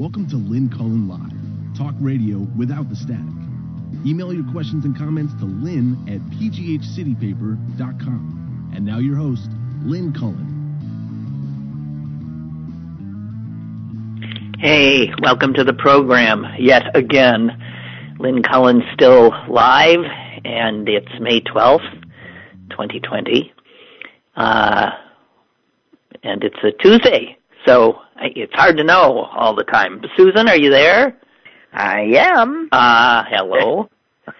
Welcome to Lynn Cullen Live, talk radio without the static. Email your questions and comments to lynn at pghcitypaper.com. And now your host, Lynn Cullen. Hey, welcome to the program yet again. Lynn Cullen still live, and it's May 12th, 2020. Uh, and it's a Tuesday, so it's hard to know all the time. Susan, are you there? I am. Uh, hello.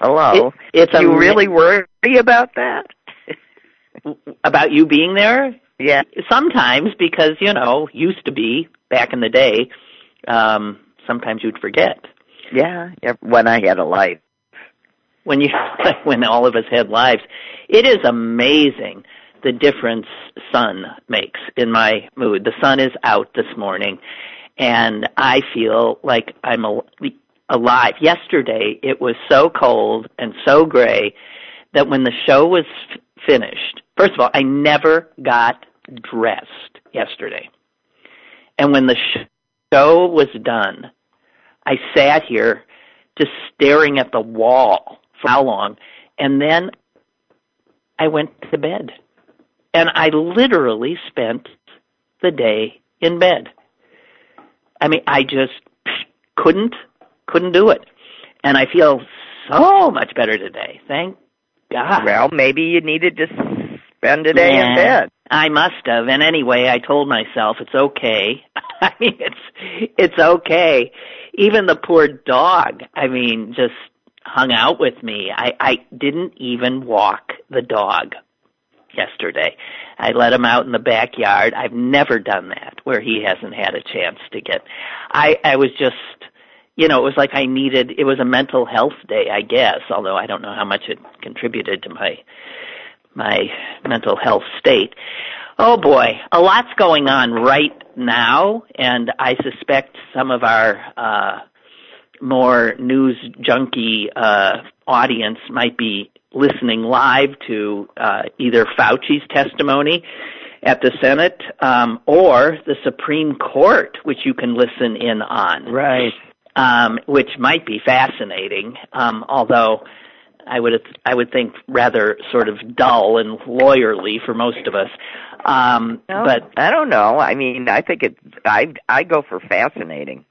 Hello. It, it's you really worry about that? about you being there? Yeah. Sometimes because, you know, used to be back in the day, um, sometimes you'd forget. Yeah, when I had a life. When you when all of us had lives. It is amazing the difference sun makes in my mood. The sun is out this morning and I feel like I'm alive. Yesterday it was so cold and so gray that when the show was f- finished, first of all, I never got dressed yesterday. And when the show was done, I sat here just staring at the wall for how long, and then I went to bed and I literally spent the day in bed. I mean, I just couldn't couldn't do it, and I feel so much better today. Thank God. Well, maybe you needed to spend a day yeah, in bed. I must have, and anyway, I told myself it's okay. I mean, it's it's okay. Even the poor dog. I mean, just hung out with me. I I didn't even walk the dog yesterday. I let him out in the backyard. I've never done that where he hasn't had a chance to get. I I was just you know, it was like I needed it was a mental health day, I guess, although I don't know how much it contributed to my my mental health state. Oh boy, a lot's going on right now and I suspect some of our uh more news junkie uh audience might be listening live to uh, either Fauci's testimony at the Senate um, or the Supreme Court, which you can listen in on. Right. Um, which might be fascinating, um, although I would I would think rather sort of dull and lawyerly for most of us. Um, no, but I don't know. I mean, I think it. I I go for fascinating.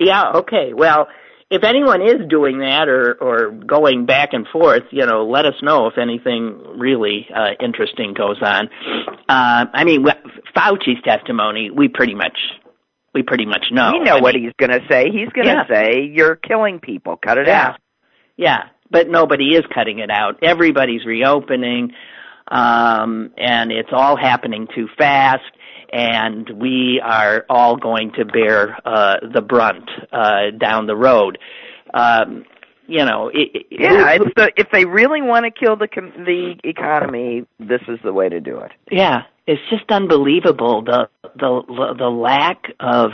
Yeah. Okay. Well, if anyone is doing that or or going back and forth, you know, let us know if anything really uh, interesting goes on. Uh, I mean, Fauci's testimony, we pretty much we pretty much know. We know I what mean, he's going to say. He's going to Yeah. say you're killing people. Cut it yeah, out. yeah, but nobody is cutting it out. Everybody's reopening, um, and it's all happening too fast. And we are all going to bear uh, the brunt uh, down the road. Um, you know, it, it- Yeah, the, if they really want to kill the com- the economy, this is the way to do it. Yeah, it's just unbelievable the the the lack of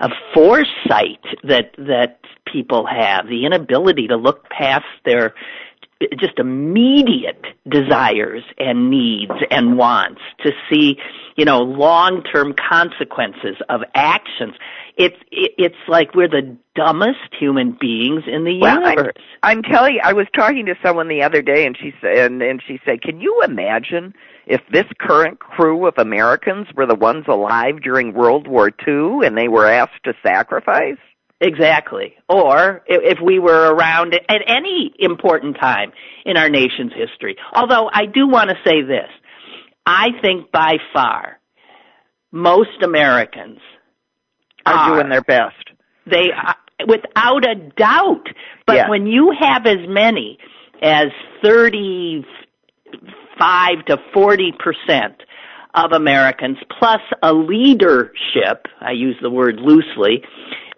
of foresight that that people have, the inability to look past their just immediate desires and needs and wants to see, you know, long-term consequences of actions. It's it, it's like we're the dumbest human beings in the Well, universe. I'm telling you, I was talking to someone the other day, and she said, and, and she said, "Can you imagine if this current crew of Americans were the ones alive during World War II and they were asked to sacrifice?" Exactly. Or if we were around at any important time in our nation's history. Although I do want to say this. I think by far most Americans Are are doing their best. they are, without a doubt. But Yeah. when you have as many as 35 to 40 percent of Americans plus a leadership, I use the word loosely,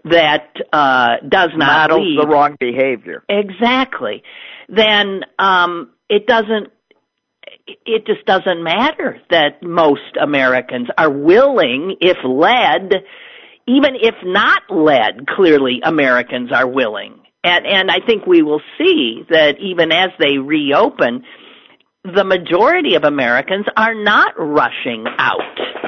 that uh, does not Models lead the wrong behavior. exactly, then um, it doesn't. It just doesn't matter that most Americans are willing, if led, even if not led, clearly Americans are willing. And, and I think we will see that even as they reopen, the majority of Americans are not rushing out.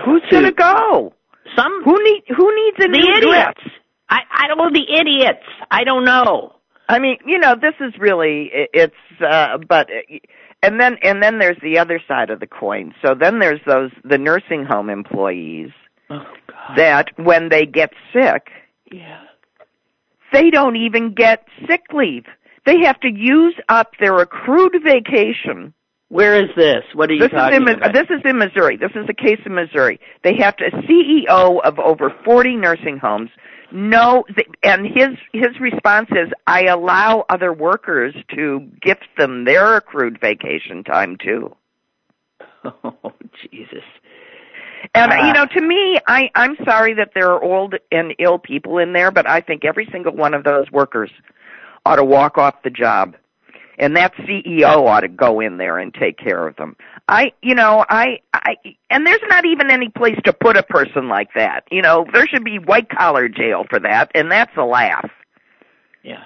Who's going to go? Some Who need who needs a the new idiots. dress? I I don't know the idiots. I don't know. I mean, you know, this is really it's uh but and then and then there's the other side of the coin. So then there's those the nursing home employees oh, God. that when they get sick, yeah. They don't even get sick leave. They have to use up their accrued vacation. Where is this? What are you this talking is in, about? This is in Missouri. This is a case in Missouri. They have to. A CEO of over 40 nursing homes no, and his his response is, I allow other workers to gift them their accrued vacation time too. Oh Jesus! And uh, you know, to me, I I'm sorry that there are old and ill people in there, but I think every single one of those workers ought to walk off the job and that CEO ought to go in there and take care of them. I, you know, I, I, and there's not even any place to put a person like that. You know, there should be white collar jail for that, and that's a laugh. Yeah.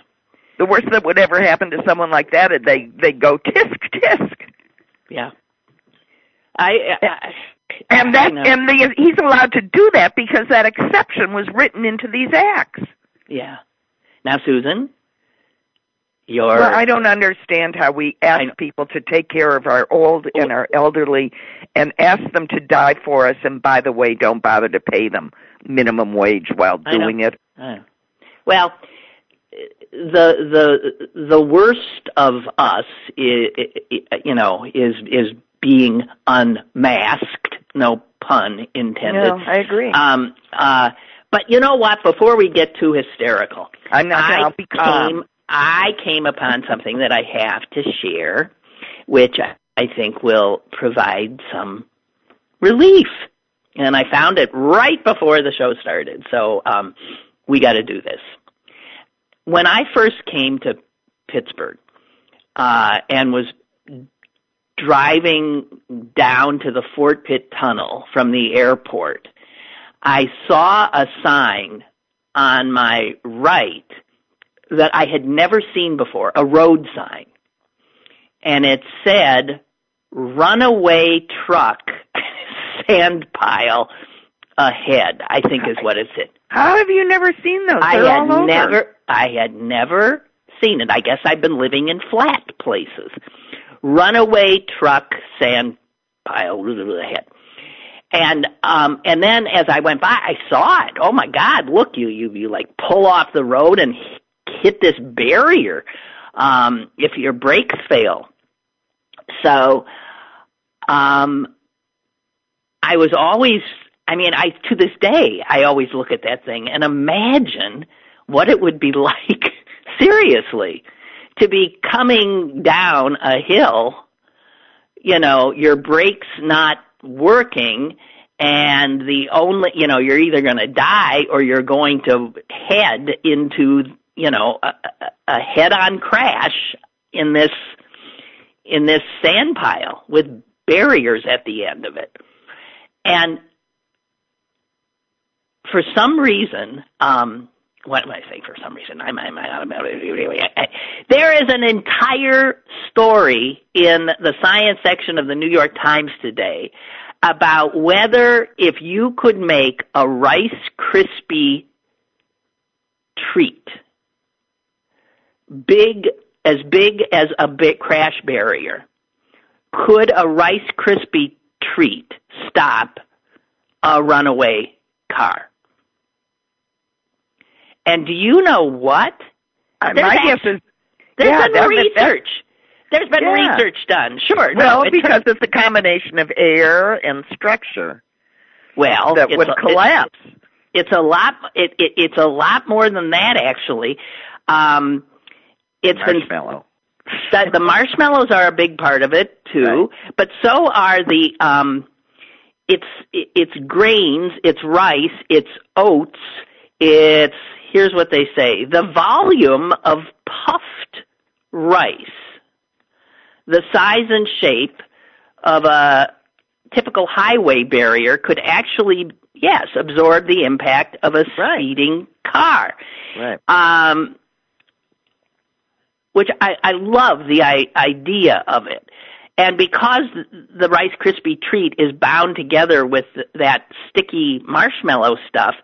The worst that would ever happen to someone like that is they they go tisk tisk. Yeah. I, I and that and the, he's allowed to do that because that exception was written into these acts. Yeah. Now, Susan, your well, I don't understand how we ask people to take care of our old and our elderly and ask them to die for us and by the way don't bother to pay them minimum wage while doing it. Well, the the the worst of us is, you know is is being unmasked, no pun intended. No, I agree. Um uh but you know what? Before we get too hysterical, I'm not I I'll be calm. I came upon something that I have to share, which I think will provide some relief. And I found it right before the show started. So um, we got to do this. When I first came to Pittsburgh uh, and was driving down to the Fort Pitt Tunnel from the airport, I saw a sign on my right that I had never seen before, a road sign. And it said, runaway truck, sand pile ahead, I think is what it said. How have you never seen those? I They're had all over. never, I had never seen it. I guess I've been living in flat places. Runaway truck, sand pile ahead. And um and then as I went by I saw it. Oh my god, look you you you like pull off the road and hit this barrier um, if your brakes fail. So um, I was always, I mean, I to this day, I always look at that thing and imagine what it would be like, seriously, to be coming down a hill, you know, your brakes not working and the only you know you're either going to die or you're going to head into you know a, a head-on crash in this in this sand pile with barriers at the end of it and for some reason um what am I saying for some reason? I'm, I'm, I'm, there is an entire story in the science section of the New York Times today about whether if you could make a Rice Krispie treat big as big as a big crash barrier. Could a Rice Krispie treat stop a runaway car? And do you know what? Uh, my guess is there's yeah, been research. There's been yeah. research done. Sure. Well, no, because it's a combination of air and structure well that would a, collapse. It, it's a lot. It, it, it's a lot more than that, actually. Um, it's marshmallow. been the marshmallows are a big part of it too, right. but so are the um it's it's grains, it's rice, it's oats, it's here's what they say, the volume of puffed rice, the size and shape of a typical highway barrier could actually yes, absorb the impact of a right. speeding car. Right. Um which I, I love the I, idea of it. And because the Rice Krispie treat is bound together with that sticky marshmallow stuff,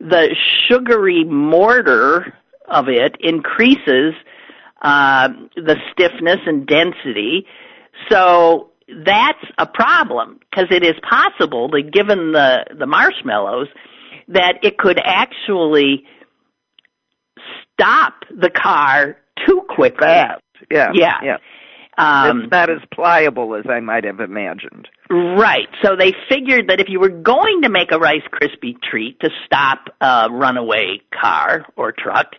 the sugary mortar of it increases uh, the stiffness and density. So that's a problem because it is possible that given the, the marshmallows that it could actually stop the car too quickly. Fast. Yeah. Yeah. Yeah. Um, it's not as pliable as I might have imagined. Right. So they figured that if you were going to make a Rice Krispie treat to stop a runaway car or truck,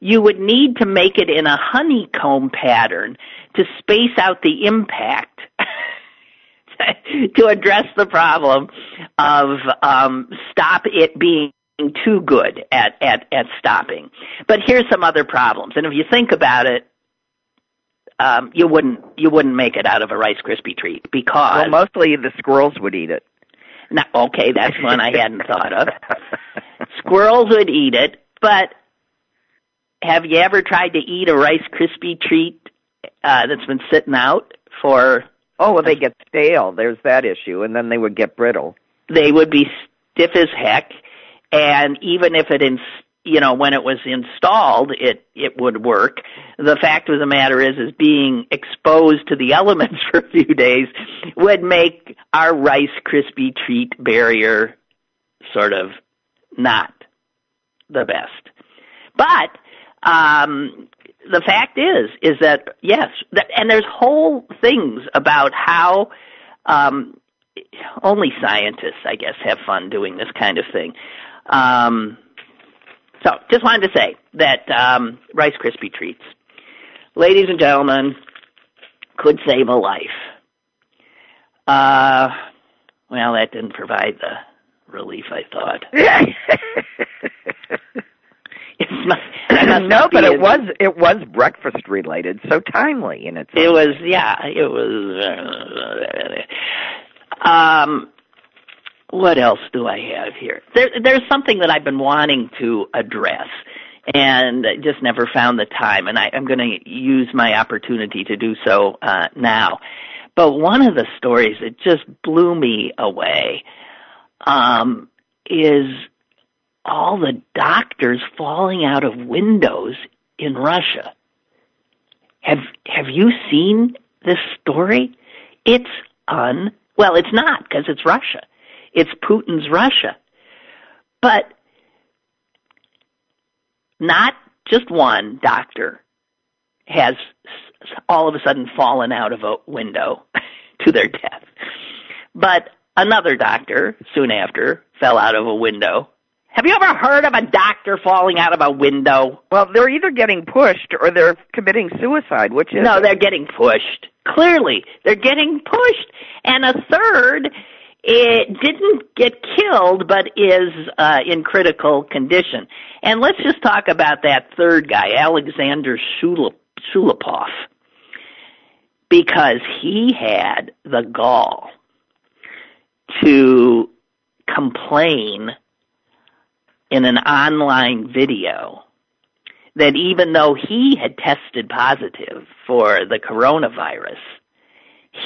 you would need to make it in a honeycomb pattern to space out the impact to address the problem of um, stop it being too good at, at, at stopping. But here's some other problems. And if you think about it, um, you wouldn't you wouldn't make it out of a Rice Krispie treat because Well, mostly the squirrels would eat it. now, okay, that's one I hadn't thought of. Squirrels would eat it, but have you ever tried to eat a Rice Krispie treat uh, that's been sitting out for? Oh, well, they get stale. There's that issue, and then they would get brittle. They would be stiff as heck, and even if it you know when it was installed, it it would work. The fact of the matter is, is being exposed to the elements for a few days would make our Rice Krispie treat barrier sort of not the best. But um, the fact is, is that yes, that, and there's whole things about how um, only scientists, I guess, have fun doing this kind of thing. Um, so, just wanted to say that um, Rice Krispie treats, ladies and gentlemen, could save a life. Uh, well, that didn't provide the relief I thought. It's not, must no, but it as- was it was breakfast related, so timely in its. It was, yeah, it was. Uh, um, what else do I have here? There, there's something that I've been wanting to address, and I just never found the time, and I, I'm going to use my opportunity to do so uh, now. But one of the stories that just blew me away um, is all the doctors falling out of windows in Russia. Have have you seen this story? It's un well, it's not because it's Russia. It's Putin's Russia. But not just one doctor has all of a sudden fallen out of a window to their death. But another doctor soon after fell out of a window. Have you ever heard of a doctor falling out of a window? Well, they're either getting pushed or they're committing suicide, which is No, they're getting pushed. Clearly, they're getting pushed. And a third it didn't get killed, but is uh, in critical condition. And let's just talk about that third guy, Alexander Shulepov, because he had the gall to complain in an online video that even though he had tested positive for the coronavirus,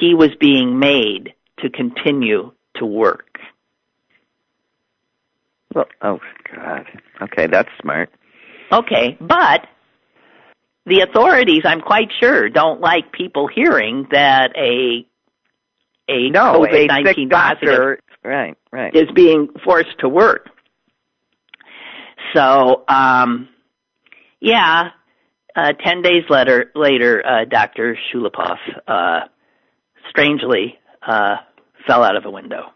he was being made to continue to work. Well, oh God. Okay, that's smart. Okay, but the authorities, I'm quite sure, don't like people hearing that a a No, COVID nineteen positive doctor. Right, right. is being forced to work. So, um, yeah, uh, ten days later, later, uh, Doctor Shulepov, uh, strangely, uh, fell out of a window.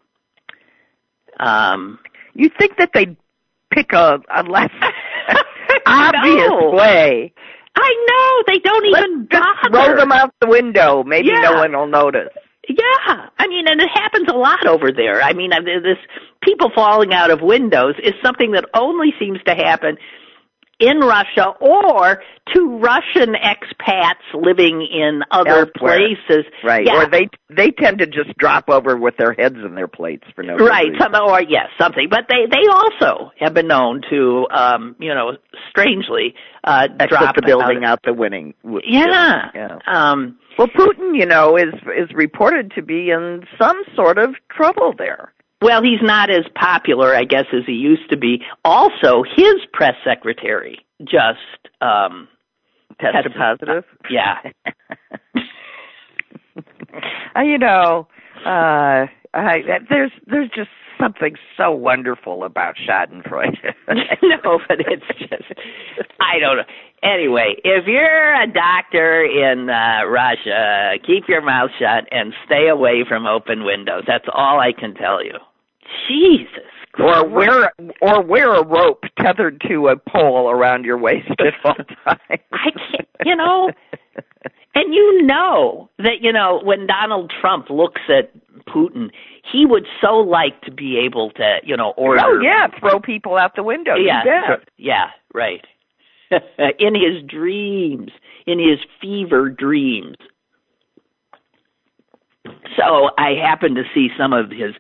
Um, You think that they'd pick a, a less obvious No. way? I know they don't Let's even just bother. throw them out the window. Maybe Yeah. no one will notice. Yeah, I mean, and it happens a lot over there. I mean, this people falling out of windows is something that only seems to happen in Russia or to Russian expats living in other Elsewhere. places. Right. Yeah. Or they they tend to just drop over with their heads in their plates for no Right, reason. some or yes, something. But they they also have been known to, um, you know, strangely uh, Exit drop the building out. out the winning. Yeah. Yeah. Um, Well, Putin, you know, is is reported to be in some sort of trouble there. Well, he's not as popular, I guess, as he used to be. Also, his press secretary just um tested, tested positive. Yeah. uh, you know, uh I, there's there's just something so wonderful about Schadenfreude. no, but it's just I don't know. Anyway, if you're a doctor in uh, Russia, keep your mouth shut and stay away from open windows. That's all I can tell you. Jesus. Or wear or wear a rope tethered to a pole around your waist at all times. I can't, you know, and you know that you know when Donald Trump looks at Putin, he would so like to be able to, you know, order. Oh yeah, throw people out the window. Yeah, yeah, right. in his dreams, in his fever dreams. So I happened to see some of his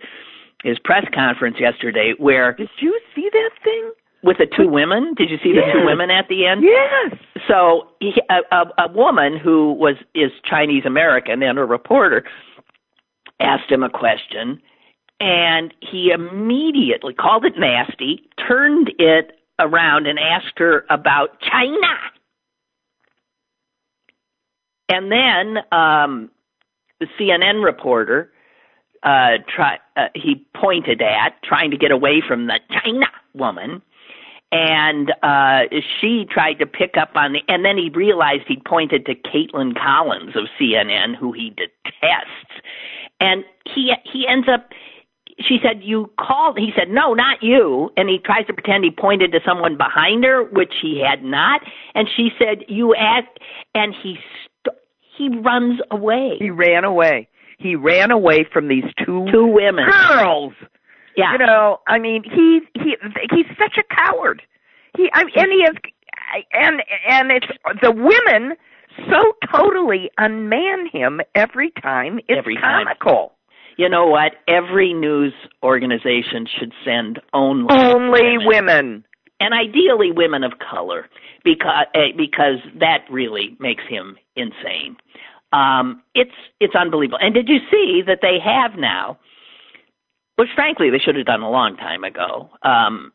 his press conference yesterday where Did you see that thing? With the two women? Did you see yes. the two women at the end? Yes. So he, a, a, a woman who was is Chinese American and a reporter asked him a question, and he immediately called it nasty, turned it around, and asked her about China. And then um, the CNN reporter uh, try, uh, he pointed at, trying to get away from the China woman, and uh, she tried to pick up on the. And then he realized he pointed to Kaitlan Collins of CNN, who he detests, and he he ends up she said you called he said no not you. And he tries to pretend he pointed to someone behind her which he had not. And she said you asked and he st- he runs away. He ran away he ran away from these two two women girls yeah you know i mean he he he's such a coward he i mean and he is and and it's the women so totally unman him every time. It's every comical. Time. You know what? Every news organization should send only only women. women. and ideally women of color, because uh, because that really makes him insane. Um, it's it's unbelievable. And did you see that they have now, which frankly they should have done a long time ago. Um,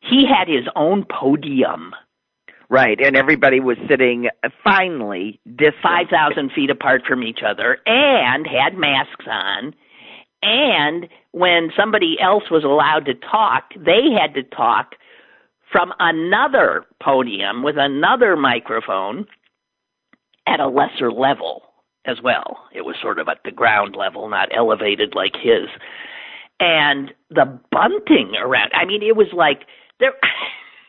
he had his own podium Right, and everybody was sitting finally distant. 5,000 feet apart from each other and had masks on. And when somebody else was allowed to talk, they had to talk from another podium with another microphone at a lesser level as well. It was sort of at the ground level, not elevated like his. And the bunting around, I mean, it was like there.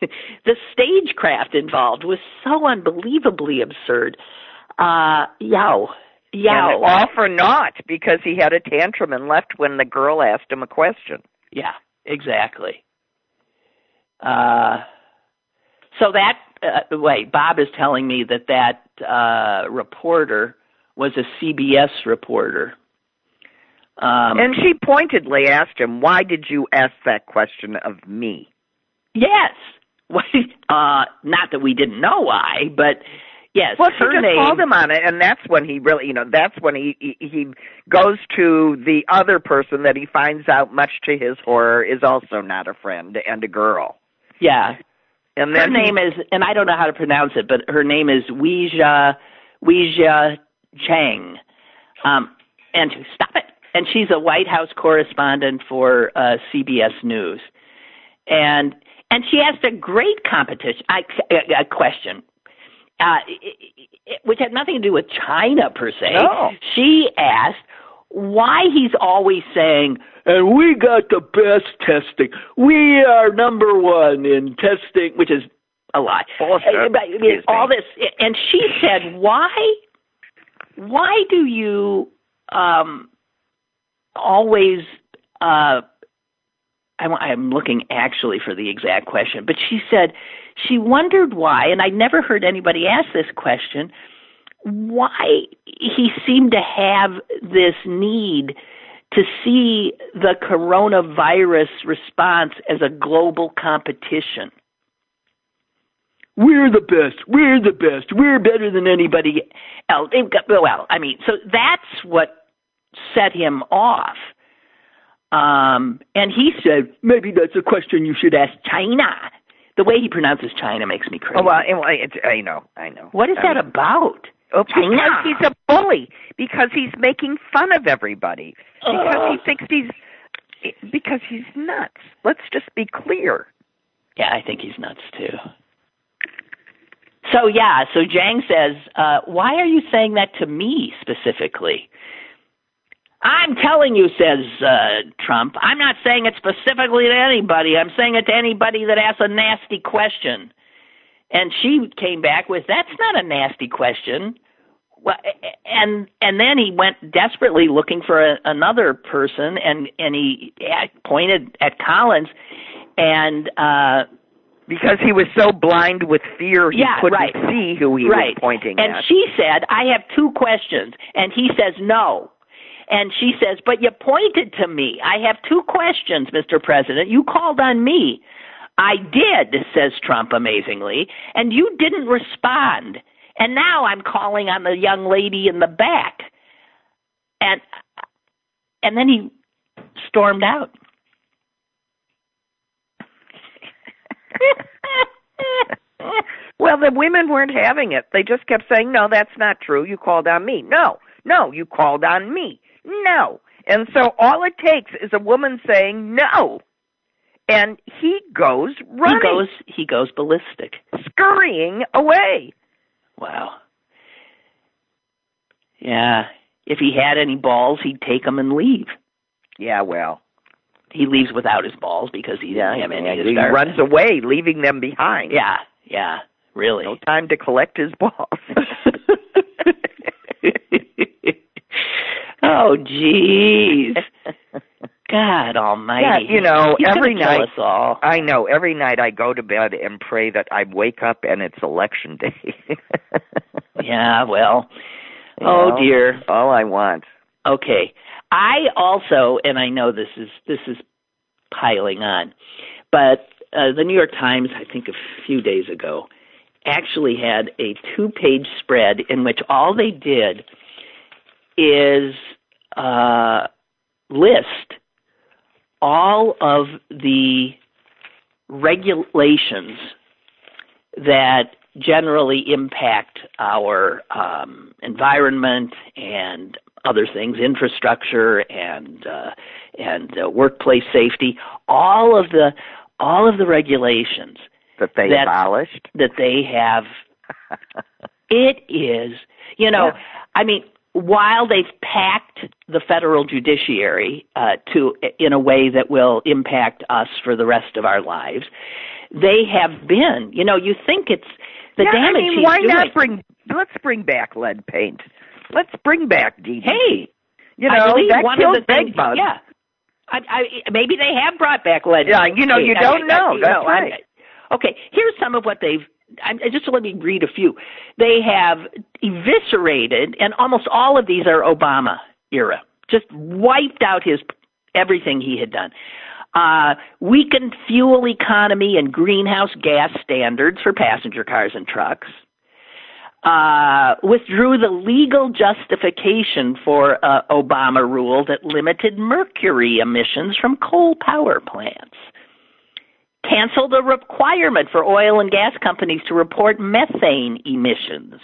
the stagecraft involved was so unbelievably absurd. Uh, yow. Yow. And all for naught because he had a tantrum and left when the girl asked him a question. Yeah, exactly. Uh, so that uh, wait, Bob is telling me that that uh, reporter was a CBS reporter. Um, and she pointedly asked him, "Why did you ask that question of me?" Yes, uh, not that we didn't know why, but yes, well, she just name, called him on it, and that's when he really, you know, that's when he, he he goes to the other person that he finds out, much to his horror, is also not a friend and a girl. Yeah, and then her name he, is, and I don't know how to pronounce it, but her name is Weijia Weijia Jiang. Um, and stop it. And she's a White House correspondent for uh, CBS News, and and she asked a great competition I, a question, uh, which had nothing to do with China per se. No. She asked why he's always saying, "And we got the best testing. We are number one in testing," which is a lie. Bullshit. Uh, but, I mean, all this, and she said, "Why? Why do you um, always?" Uh, I, I'm looking actually for the exact question, but she said she wondered why, and I never heard anybody ask this question, why he seemed to have this need to see the coronavirus response as a global competition. We're the best. We're the best. We're better than anybody else. Well, I mean, so that's what set him off. Um, and he said, maybe that's a question you should ask China. The way he pronounces China makes me crazy. Oh, well, it's, I know, I know. What is I that mean, about? Oh, China. because he's a bully. Because he's making fun of everybody. Because Ugh. he thinks he's. Because he's nuts. Let's just be clear. Yeah, I think he's nuts too. So yeah, so Jiang says, uh, "Why are you saying that to me specifically?" I'm telling you, says uh, Trump. I'm not saying it specifically to anybody. I'm saying it to anybody that asks a nasty question. And she came back with, "That's not a nasty question." Well, and and then he went desperately looking for a, another person, and and he pointed at Collins, and uh, Because he was so blind with fear, he Yeah, couldn't right. see who he right. was pointing and at. And she said, "I have two questions," and he says, "No." And she says, "But you pointed to me. I have two questions, Mr. President. You called on me." I did, says Trump amazingly, and you didn't respond. And now I'm calling on the young lady in the back. And and then he stormed out. well, the women weren't having it. They just kept saying, "No, that's not true. You called on me." No, no, you called on me. No. And so all it takes is a woman saying no, and he goes running, He goes he goes ballistic. scurrying away. Wow. Yeah. If he had any balls, he'd take them and leave. Yeah, well, He leaves without his balls because he yeah, didn't have any he start runs away, leaving them behind. Yeah, yeah, really. no time to collect his balls. oh, jeez. God Almighty. Yeah, you know, He's every night-. I know. Every night I go to bed and pray that I wake up and it's election day. Yeah, well. You Oh know, dear. All I want. Okay. I also, and I know this is this is piling on, but uh, the New York Times, I think a few days ago, actually had a two-page spread in which all they did is uh, list all of the regulations that generally impact our um, environment and other things, infrastructure and uh, and uh, workplace safety. All of the all of the regulations That they That's- abolished. that they have. It is, you know, Yeah. I mean, while they've packed the federal judiciary uh, to in a way that will impact us for the rest of our lives, they have been. You know, you think it's the yeah, damage I mean, why doing. not bring? Let's bring back lead paint. Let's bring back DDT. Hey, you I know believe that one kills of the things, bed bugs. Yeah, I, I, maybe they have brought back lead. Yeah, you know, you I- don't know. That's I'm- right. Okay, here's some of what they've. I'm, just let me read a few. They have eviscerated, and almost all of these are Obama era. Just wiped out his everything he had done. Uh, weakened fuel economy and greenhouse gas standards for passenger cars and trucks uh, withdrew the legal justification for uh, Obama rule that limited mercury emissions from coal power plants. Canceled a requirement for oil and gas companies to report methane emissions.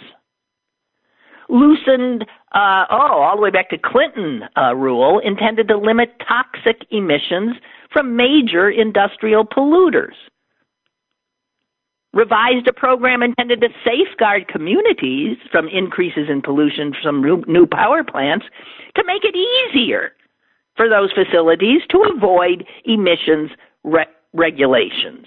Loosened, uh, oh, all the way back to Clinton uh, rule intended to limit toxic emissions from major industrial polluters revised a program intended to safeguard communities from increases in pollution from new- power plants to make it easier for those facilities to avoid emissions re- regulations.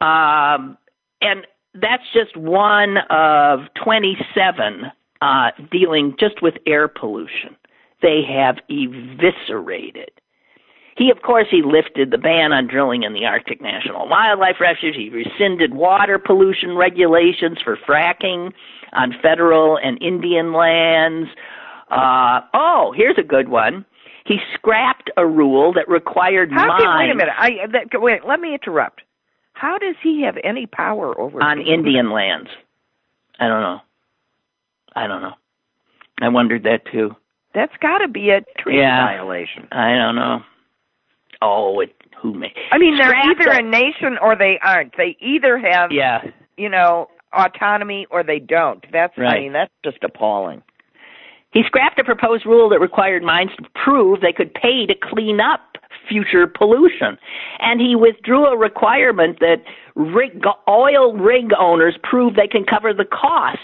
Um, and that's just one of 27 uh, dealing just with air pollution. They have eviscerated. He, of course, he lifted the ban on drilling in the Arctic National Wildlife Refuge. He rescinded water pollution regulations for fracking on federal and Indian lands. Uh, oh, here's a good one. He scrapped a rule that required How mines can, wait a minute. I that, wait. Let me interrupt. How does he have any power over on people? Indian lands. I don't know. I don't know. I wondered that too. That's got to be a treaty Yeah. violation. I don't know. Oh, it, who may? I mean, they're either the- a nation or they aren't. They either have, Yeah. you know, autonomy or they don't. That's, right. I mean, that's just appalling. He scrapped a proposed rule that required mines to prove they could pay to clean up future pollution. And he withdrew a requirement that rig, oil rig owners prove they can cover the costs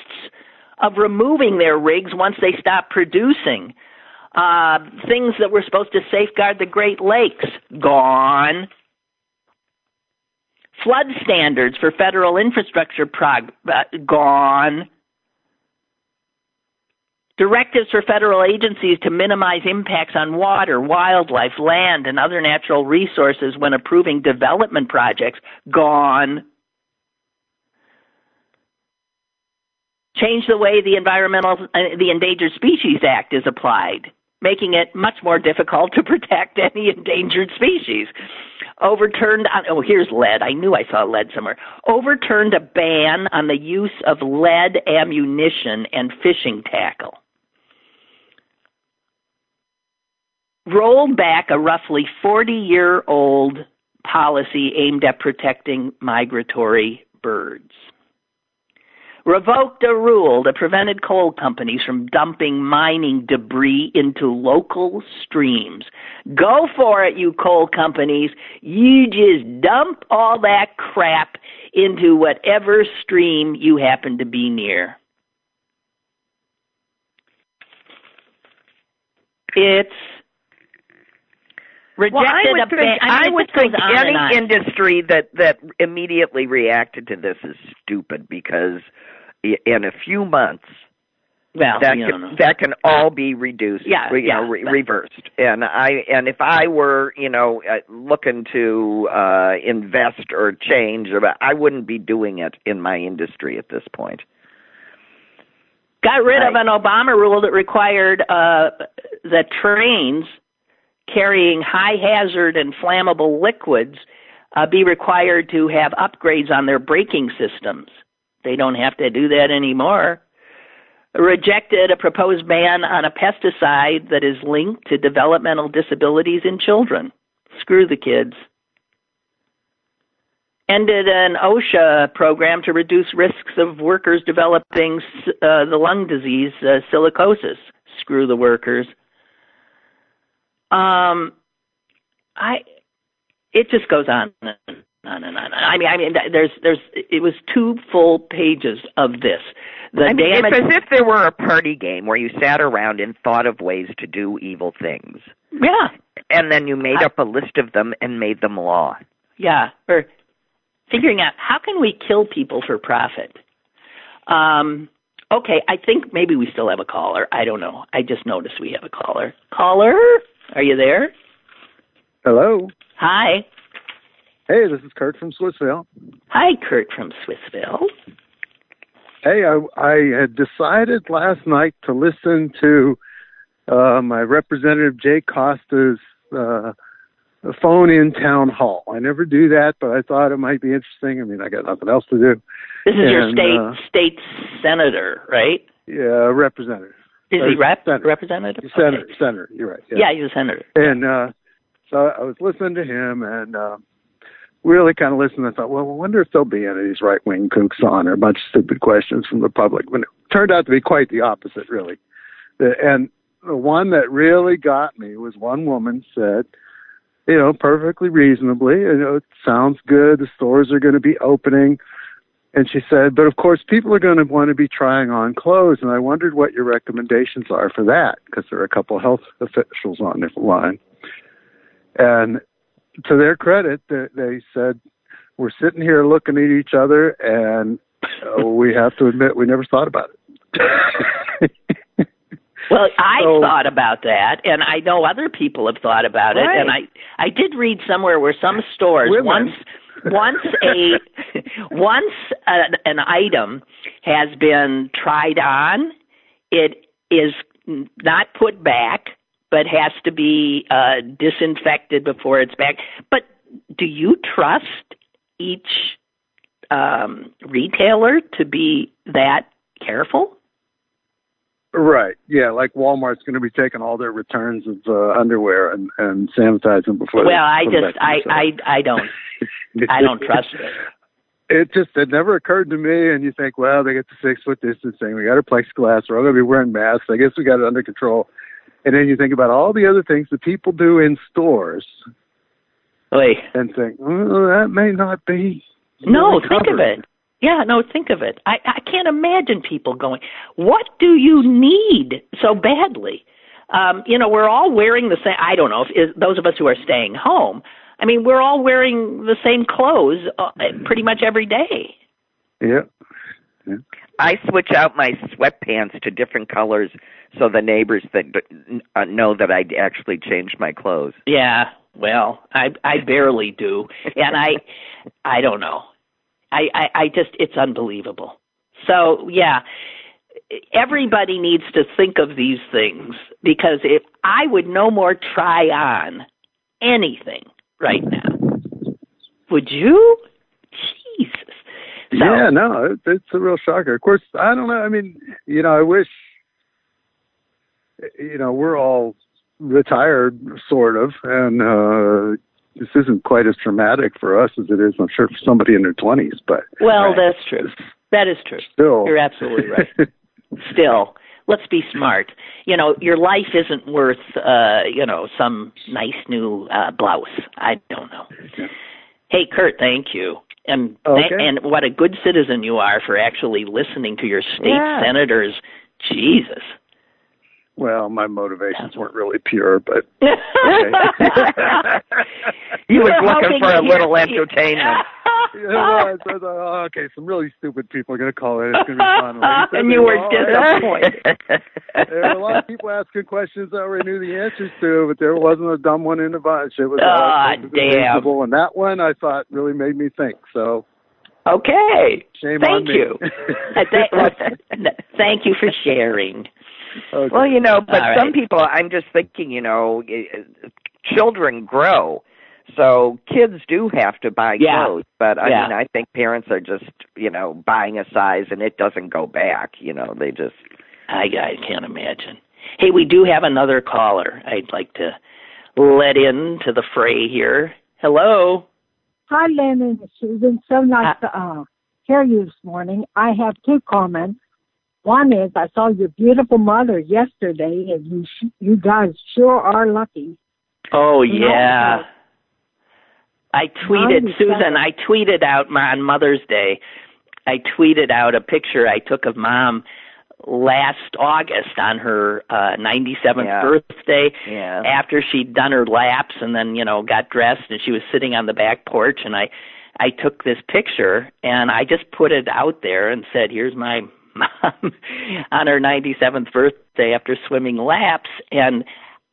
of removing their rigs once they stop producing. Uh, things that were supposed to safeguard the Great Lakes, gone. Flood standards for federal infrastructure prog- uh, gone directives for federal agencies to minimize impacts on water, wildlife, land, and other natural resources when approving development projects gone. Change the way the Environmental uh, the Endangered Species Act is applied, making it much more difficult to protect any endangered species. Overturned on oh here's lead. I knew I saw lead somewhere. Overturned a ban on the use of lead ammunition and fishing tackle. rolled back a roughly 40 year old policy aimed at protecting migratory birds. Revoked a rule that prevented coal companies from dumping mining debris into local streams. Go for it, you coal companies. You just dump all that crap into whatever stream you happen to be near. It's rejected well, I would think. I, mean, I would think any on. industry that that immediately reacted to this is stupid because i- in a few months well, that can, know. that can all be reduced, Yeah, you yeah, know, re- reversed. And I and if I were, you know, uh, looking to uh invest or change, I wouldn't be doing it in my industry at this point. got rid of an Obama rule that required uh, that trains carrying high hazard and flammable liquids uh, be required to have upgrades on their braking systems. They don't have to do that anymore. Rejected a proposed ban on a pesticide that is linked to developmental disabilities in children. Screw the kids. Ended an OSHA program to reduce risks of workers developing uh, the lung disease uh, silicosis. Screw the workers. Um, I. It just goes on and on and on. I mean, I mean, there's, there's. It was two full pages of this. The I mean, damage. it's as if there were a party game where you sat around and thought of ways to do evil things, yeah, and then you made I- up a list of them and made them law. yeah. Or figuring out how can we kill people for profit. Um, okay, I think maybe we still have a caller. I don't know. I just noticed we have a caller. Caller, are you there? Hello. Hi. Hey, this is Kurt from Swissvale. Hi, Kurt from Swissvale. Hey, I, I had decided last night to listen to uh, my representative Jay Costa's uh, phone in town hall. I never do that, but I thought it might be interesting. I mean, I got nothing else to do. This is your state uh, state senator, right? Yeah, representative, Is uh, he rep senator. representative? senator, Okay. senator. You're right. Yeah, he's a senator. And uh, so I was listening to him and uh, really kind of listened. I thought, well, I wonder if there'll be any of these right wing kooks on or a bunch of stupid questions from the public. When it turned out to be quite the opposite, really. And the one that really got me was one woman said, you know, perfectly reasonably, you know, it sounds good. The stores are going to be opening. And she said, but of course, people are going to want to be trying on clothes. And I wondered what your recommendations are for that, because there are a couple of health officials on the line. And to their credit, they, they said, we're sitting here looking at each other, and we have to admit we never thought about it. Well, I So- thought about that, and I know other people have thought about it. And I, I did read somewhere where some stores Women. once, once a, once a, an item has been tried on, it is not put back, but has to be uh, disinfected before it's back. But do you trust each um, retailer to be that careful? Right. Yeah, like Walmart's going to be taking all their returns of uh, underwear and and sanitizing before. Well, they I just, I, I, I don't. I don't trust it. It just it never occurred to me. And you think, well, they get the six foot distancing. We got our plexiglass. We're all going to be wearing masks. I guess we got it under control. And then you think about all the other things that people do in stores Wait, and think, well, that may not be. no, think of it. Yeah, no, think of it. I, I can't imagine people going, what do you need so badly? Um, you know, we're all wearing the same, I don't know, if, is, those of us who are staying home, I mean, we're all wearing the same clothes uh, pretty much every day. Yeah. I switch out my sweatpants to different colors so the neighbors that uh, know that I actually changed my clothes. Yeah, well, I I barely do, and I I don't know. I, I I just it's unbelievable. So yeah, everybody needs to think of these things because if I would no more try on anything right now, would you? Jesus. So, yeah, no, it, it's a real shocker. Of course, I don't know. I mean, you know, I wish, you know, we're all retired, sort of, and uh this isn't quite as traumatic for us as it is, I'm sure, for somebody in their twenties. But well, Right. that's true. That is true. still, You're absolutely right. still let's be smart you know your life isn't worth uh you know some nice new uh blouse i don't know hey kurt thank you and Okay. and what a good citizen you are for actually listening to your state Yeah. senators jesus well, my motivations weren't really pure, but He was We're looking for a little entertainment. you know, I thought, oh, okay, some really stupid people are going to call it. It's going to be fun. Like, and you were right. disappointed There were a lot of people asking questions I already knew the answers to, but there wasn't a dumb one in the bunch. It was all Ah, damn. and that one I thought really made me think. So okay shame thank you th- well, th- thank you for sharing Okay. Well, you know, but All some people, I'm just thinking, you know, eh, children grow. So kids do have to buy Yeah. clothes, but I Yeah. mean, I think parents are just, you know, buying a size and it doesn't go back. You know, they just. I, I can't imagine. Hey, we do have another caller. I'd like to let in to the fray here. Hello. Hi, Lynn and Susan. So nice to uh, hear you this morning. I have two comments. One is I saw your beautiful mother yesterday, and you sh- you guys sure are lucky. Oh You know, yeah. I tweeted Susan. I tweeted out my, on Mother's Day. I tweeted out a picture I took of Mom last August on her uh 97th Yeah. birthday. Yeah. after she'd done her laps and then you know got dressed and she was sitting on the back porch and i i took this picture and i just put it out there and said here's my mom on her 97th birthday after swimming laps and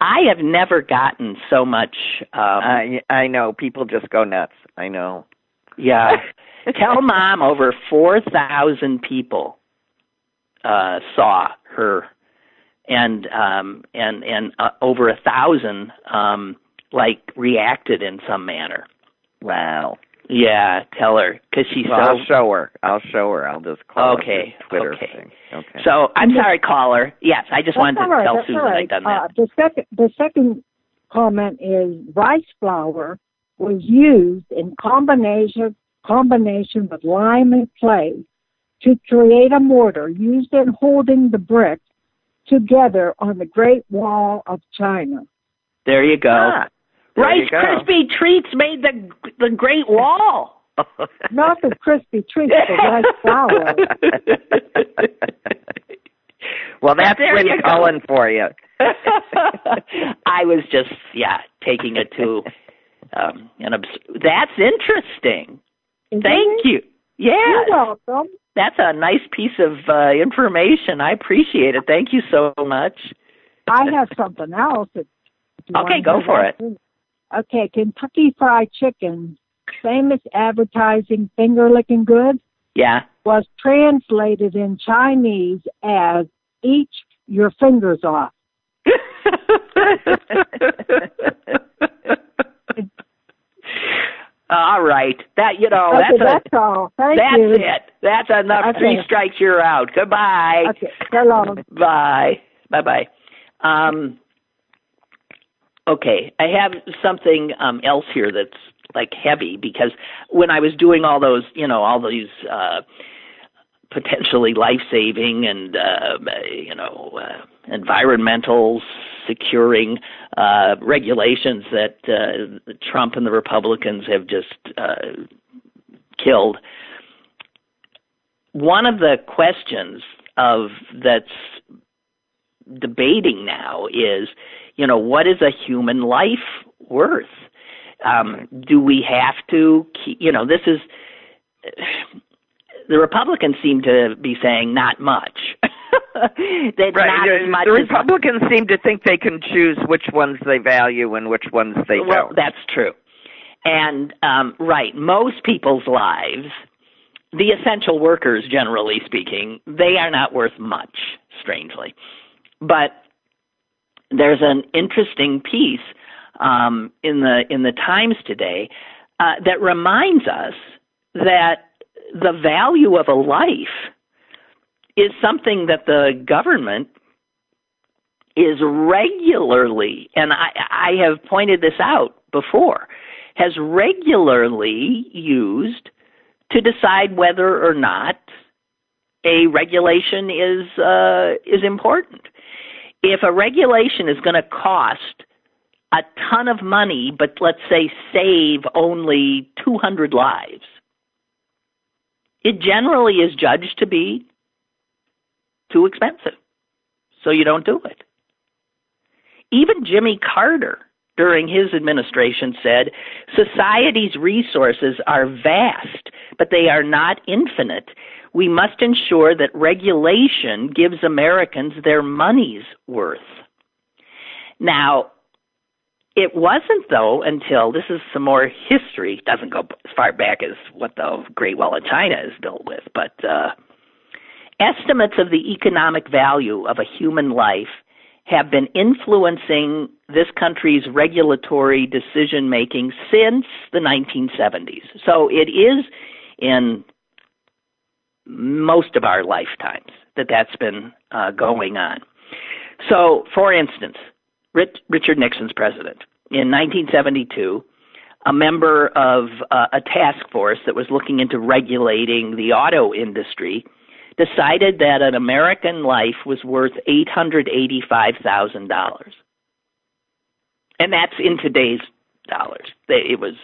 i have never gotten so much um I I know people just go nuts. I know. yeah tell mom over 4000 people uh saw her and um and and uh, over a thousand um like reacted in some manner Wow. Yeah tell her because she's Well, so I'll show her. I'll show her. I'll just call up Okay, the Twitter okay. thing. Okay. so i'm sorry caller yes i just That's wanted to all right, tell that's susan all right. i'd done that Uh, the second the second comment is rice flour was used in combination combination with lime and clay to create a mortar used in holding the bricks together on the Great Wall of China. there you go Ah, there rice you go. krispie treats made the the great wall Not the crispy treats, the rice flour. well, that's There Lynn you go. Cullen for you. I was just yeah taking it to um an abs- that's interesting. Isn't Thank you. Yeah, You're welcome. that's a nice piece of uh, information. I appreciate it. Thank you so much. I have something else. If Okay, go for it. too. Okay, Kentucky Fried Chicken, famous advertising finger licking good, Yeah. was translated in Chinese as "eat your fingers off." All right. That you know, okay, that's a, all. Thank that's you. it. That's enough. Okay. Three strikes, you're out. Goodbye. Okay, so long. Bye. Bye bye. Um Okay, I have something um else here that's like heavy because when I was doing all those, you know, all these uh potentially life-saving and uh you know, uh, environmental securing uh regulations that uh Trump and the Republicans have just uh killed one of the questions of that's debating now is, you know, what is a human life worth? Um, do we have to, keep, you know, this is the Republicans seem to be saying not much. That's Right. not as much the Republicans seem to think they can choose which ones they value and which ones they well, don't. that's true. And um, right, most people's lives, the essential workers, generally speaking, they are not worth much. Strangely, but there's an interesting piece um, in the in the Times today uh, that reminds us that the value of a life is something that the government is regularly, and I, I have pointed this out before, has regularly used to decide whether or not a regulation is uh, is important. If a regulation is going to cost a ton of money, but let's say save only 200 lives, it generally is judged to be too expensive. So you don't do it. Even Jimmy Carter, during his administration, said society's resources are vast, but they are not infinite. We must ensure that regulation gives Americans their money's worth. Now, it wasn't, though, until this is some more history, doesn't go as far back as what the Great Wall of China is built with, but uh, estimates of the economic value of a human life have been influencing this country's regulatory decision making since the 1970s. So it is in most of our lifetimes that that's been uh, going on. So, for instance, Rich, Richard Nixon's president in 1972, a member of uh, a task force that was looking into regulating the auto industry decided that an American life was worth $885,000. And that's in today's dollars. It was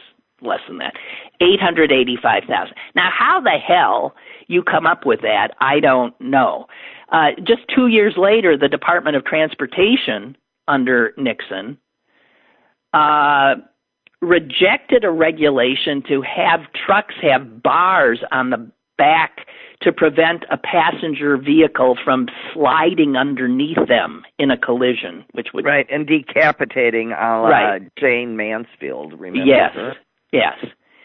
less than that. 885,000. Now how the hell you come up with that, I don't know. Uh, just 2 years later the Department of Transportation under Nixon uh, rejected a regulation to have trucks have bars on the back to prevent a passenger vehicle from sliding underneath them in a collision, which would right and decapitating a la Right. Jayne Mansfield. Remember yes, her? yes.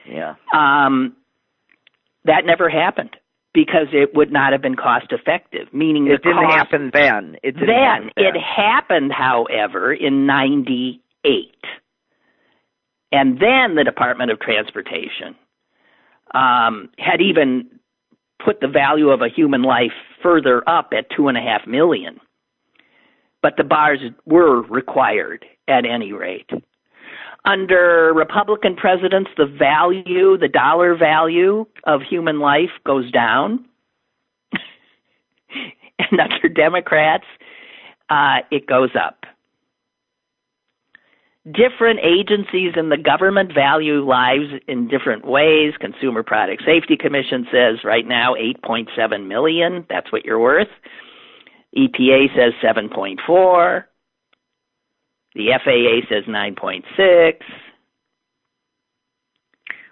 Yeah. Um, that never happened because it would not have been cost effective. Meaning It didn't cost- happen then. It didn't then happen then. it happened, however, in '98, and then the Department of Transportation um, had even put the value of a human life further up at two and a half million. But the bars were required at any rate. Under Republican presidents, the value, the dollar value of human life goes down. and under Democrats, uh, it goes up. Different agencies in the government value lives in different ways. Consumer Product Safety Commission says right now 8.7 million. That's what you're worth. EPA says 7.4. The FAA says 9.6.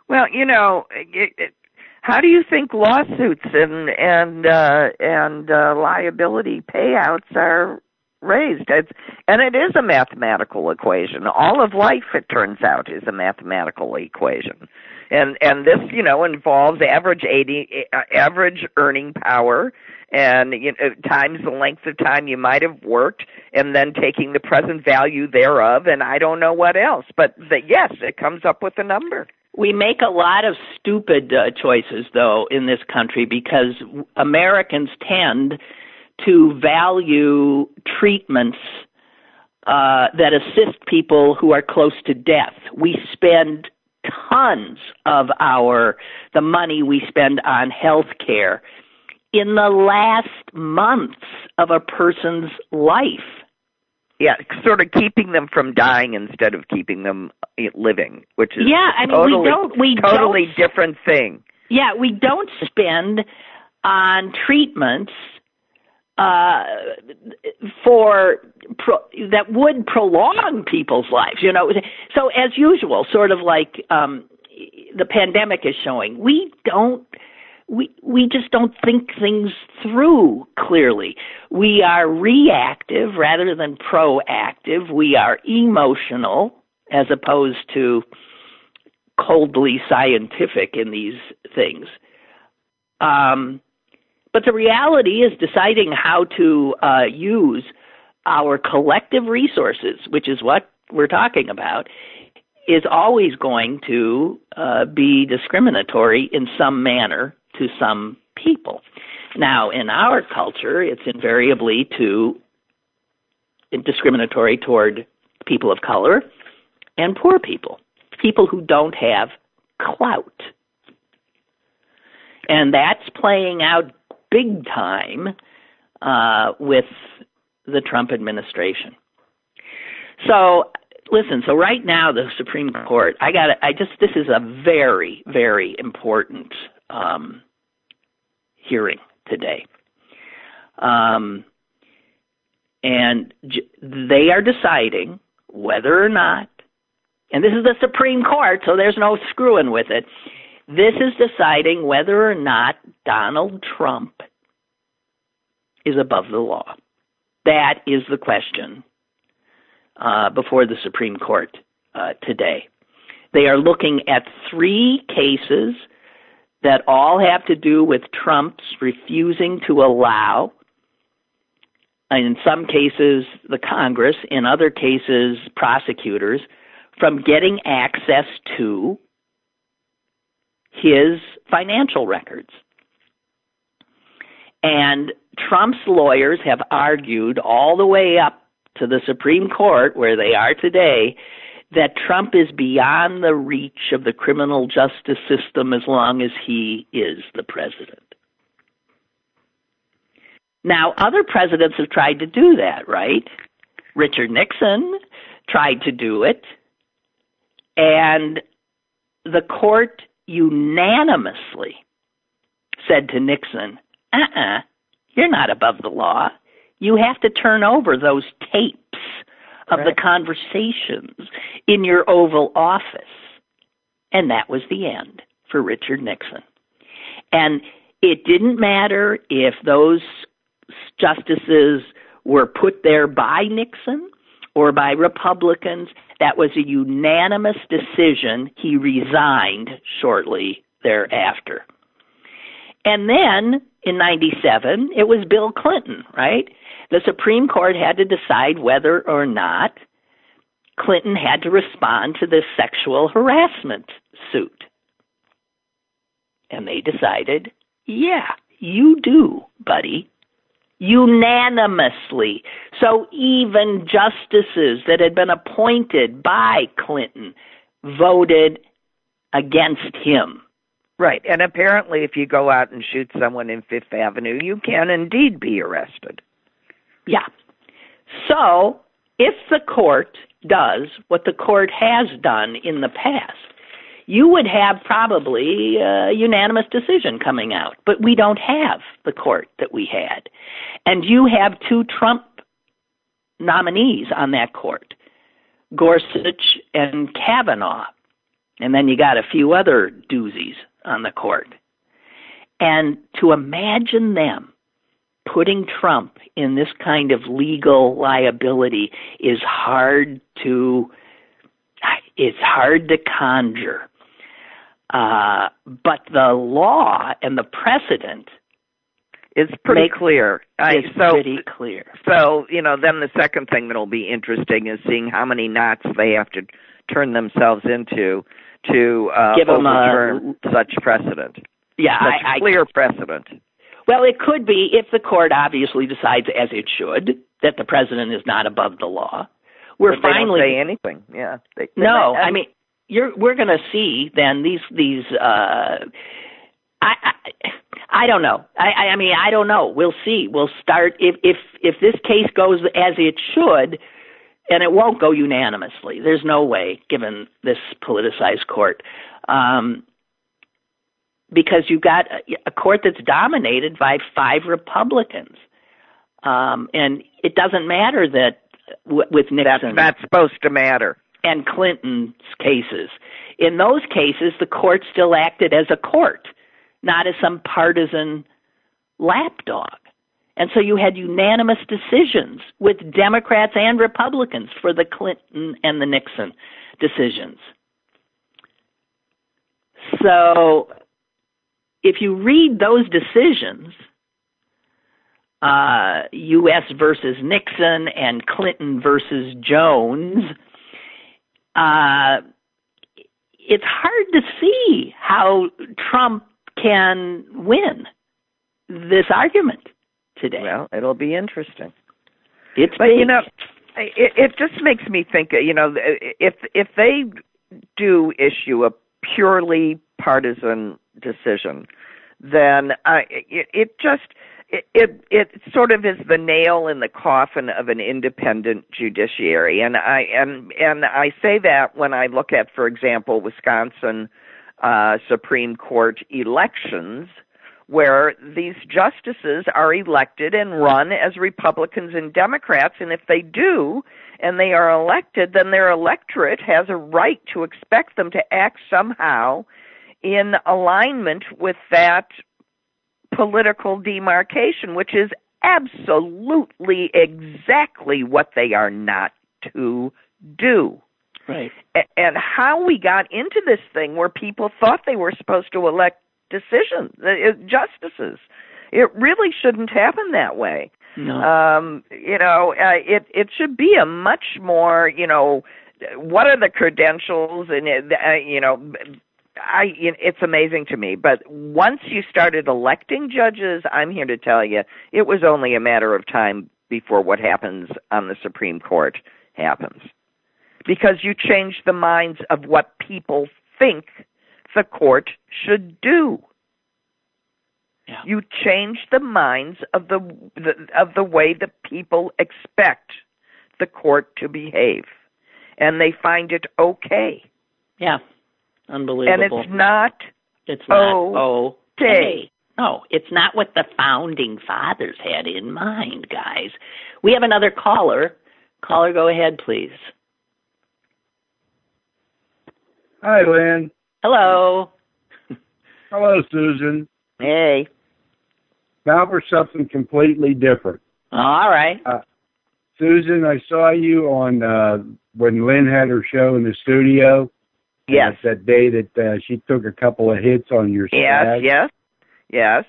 Well, you know, it, it, how do you think lawsuits and and uh, and uh, liability payouts are raised? It's, and it is a mathematical equation. All of life, it turns out, is a mathematical equation. And and this, you know, involves average eighty uh, average earning power and you know, times the length of time you might have worked, and then taking the present value thereof, and I don't know what else. But the, yes, it comes up with a number. we make a lot of stupid uh, choices though in this country because Americans tend to value treatments uh, that assist people who are close to death. We spend tons of our the money we spend on health care in the last months of a person's life. Yeah, sort of keeping them from dying instead of keeping them uh, living, which is yeah. I mean, totally, we don't we totally don't, different thing. Yeah, we don't spend on treatments uh, for pro, that would prolong people's lives. You know, so as usual, sort of like um, the pandemic is showing, we don't we we just don't think things through clearly. We are reactive rather than proactive. We are emotional as opposed to coldly scientific in these things. Um, but the reality is deciding how to uh, use our collective resources, which is what we're talking about, is always going to uh, be discriminatory in some manner to some people. Now, in our culture, it's invariably to discriminatory toward people of color and poor people, people who don't have clout. And that's playing out big time uh, with the Trump administration. So listen, so right now the Supreme Court, I got I just this is a very very important um, hearing today. Um, and j- they are deciding whether or not, and this is the Supreme Court, so there's no screwing with it. This is deciding whether or not Donald Trump is above the law. That is the question uh, before the Supreme Court uh, today. They are looking at three cases that all have to do with Trump's refusing to allow, in some cases, the Congress, in other cases, prosecutors, from getting access to his financial records. And Trump's lawyers have argued all the way up to the Supreme Court, where they are today, that Trump is beyond the reach of the criminal justice system as long as he is the president. Now, other presidents have tried to do that, right? Richard Nixon tried to do it, and the court unanimously said to Nixon, uh uh-uh, uh, you are not above the law. You have to turn over those tapes of right. the conversations in your Oval Office. And that was the end for Richard Nixon. And it didn't matter if those justices were put there by Nixon or by Republicans. That was a unanimous decision. He resigned shortly thereafter. And then in 97, it was Bill Clinton, right? The Supreme Court had to decide whether or not Clinton had to respond to this sexual harassment suit. And they decided, yeah, you do, buddy. Unanimously. So even justices that had been appointed by Clinton voted against him. Right. And apparently, if you go out and shoot someone in Fifth Avenue, you can indeed be arrested. Yeah. So if the court does what the court has done in the past, you would have probably a unanimous decision coming out. But we don't have the court that we had. And you have two Trump nominees on that court Gorsuch and Kavanaugh. And then you got a few other doozies on the court. And to imagine them putting Trump in this kind of legal liability is hard to it's hard to conjure. Uh, but the law and the precedent is pretty make, clear. It's so, pretty clear. So you know, then the second thing that'll be interesting is seeing how many knots they have to turn themselves into to uh, Give 'em a- such precedent, Yeah, such I, I clear precedent. Well, it could be if the court obviously decides, as it should, that the president is not above the law. We're But they finally say anything. Yeah. They, no. they- I mean, you're we're going to see then these these. uh I, I I don't know. I I mean I don't know. We'll see. We'll start if if if this case goes as it should, and it won't go unanimously. There's no way, given this politicized court. Um, because you've got a, court that's dominated by five Republicans, um, and it doesn't matter that w- with that's Nixon not supposed to matter. and Clinton's cases. In those cases, the court still acted as a court, not as some partisan lapdog. And so you had unanimous decisions with Democrats and Republicans for the Clinton and the Nixon decisions. So if you read those decisions, uh, U.S. versus Nixon and Clinton versus Jones, uh, it's hard to see how Trump can win this argument today. Well, it'll be interesting. it's But you know, it it just makes me think. You know, if if they do issue a purely partisan decision, then I it, it just it, it it sort of is the nail in the coffin of an independent judiciary, and I and and I say that when I look at, for example, Wisconsin uh, Supreme Court elections where these justices are elected and run as Republicans and Democrats. And if they do, and they are elected, then their electorate has a right to expect them to act somehow in alignment with that political demarcation, which is absolutely exactly what they are not to do right. and how we got into this thing where people thought they were supposed to elect decisions, uh, justices. It really shouldn't happen that way. No. Um, you know, uh, it it should be a much more, you know, what are the credentials and it, uh, you know, I it's amazing to me, but once you started electing judges, I'm here to tell you, it was only a matter of time before what happens on the Supreme Court happens because you change the minds of what people think the court should do. Yeah. You change the minds of the, the of the way the people expect the court to behave, and they find it okay. yeah. Unbelievable. And it's not It's not okay. okay. No, it's not what the founding fathers had in mind, guys. We have another caller. Caller, go ahead, please. Hi, Lynn. Hello. Hello, Susan. hey. Now for something completely different. All right. Susan, I saw you on uh when Lynn had her show in the studio. Yes. That day that uh, she took a couple of hits on your Yes. swag. Yes. Yes.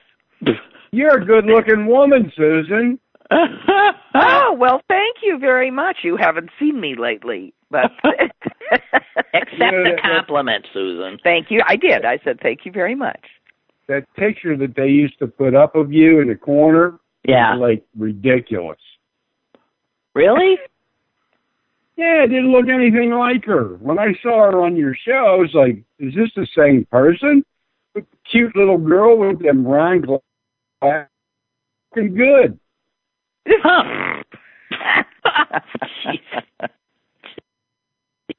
You're a good-looking woman, Susan. Oh well, thank you very much. You haven't seen me lately, but Accept the compliment, Susan. thank you. I did. I said thank you very much. That picture that they used to put up of you in the corner, Yeah. like ridiculous. Really? Yeah, it didn't look anything like her. When I saw her on your show, I was like, is this the same person? The cute little girl with them round glasses. Looking good.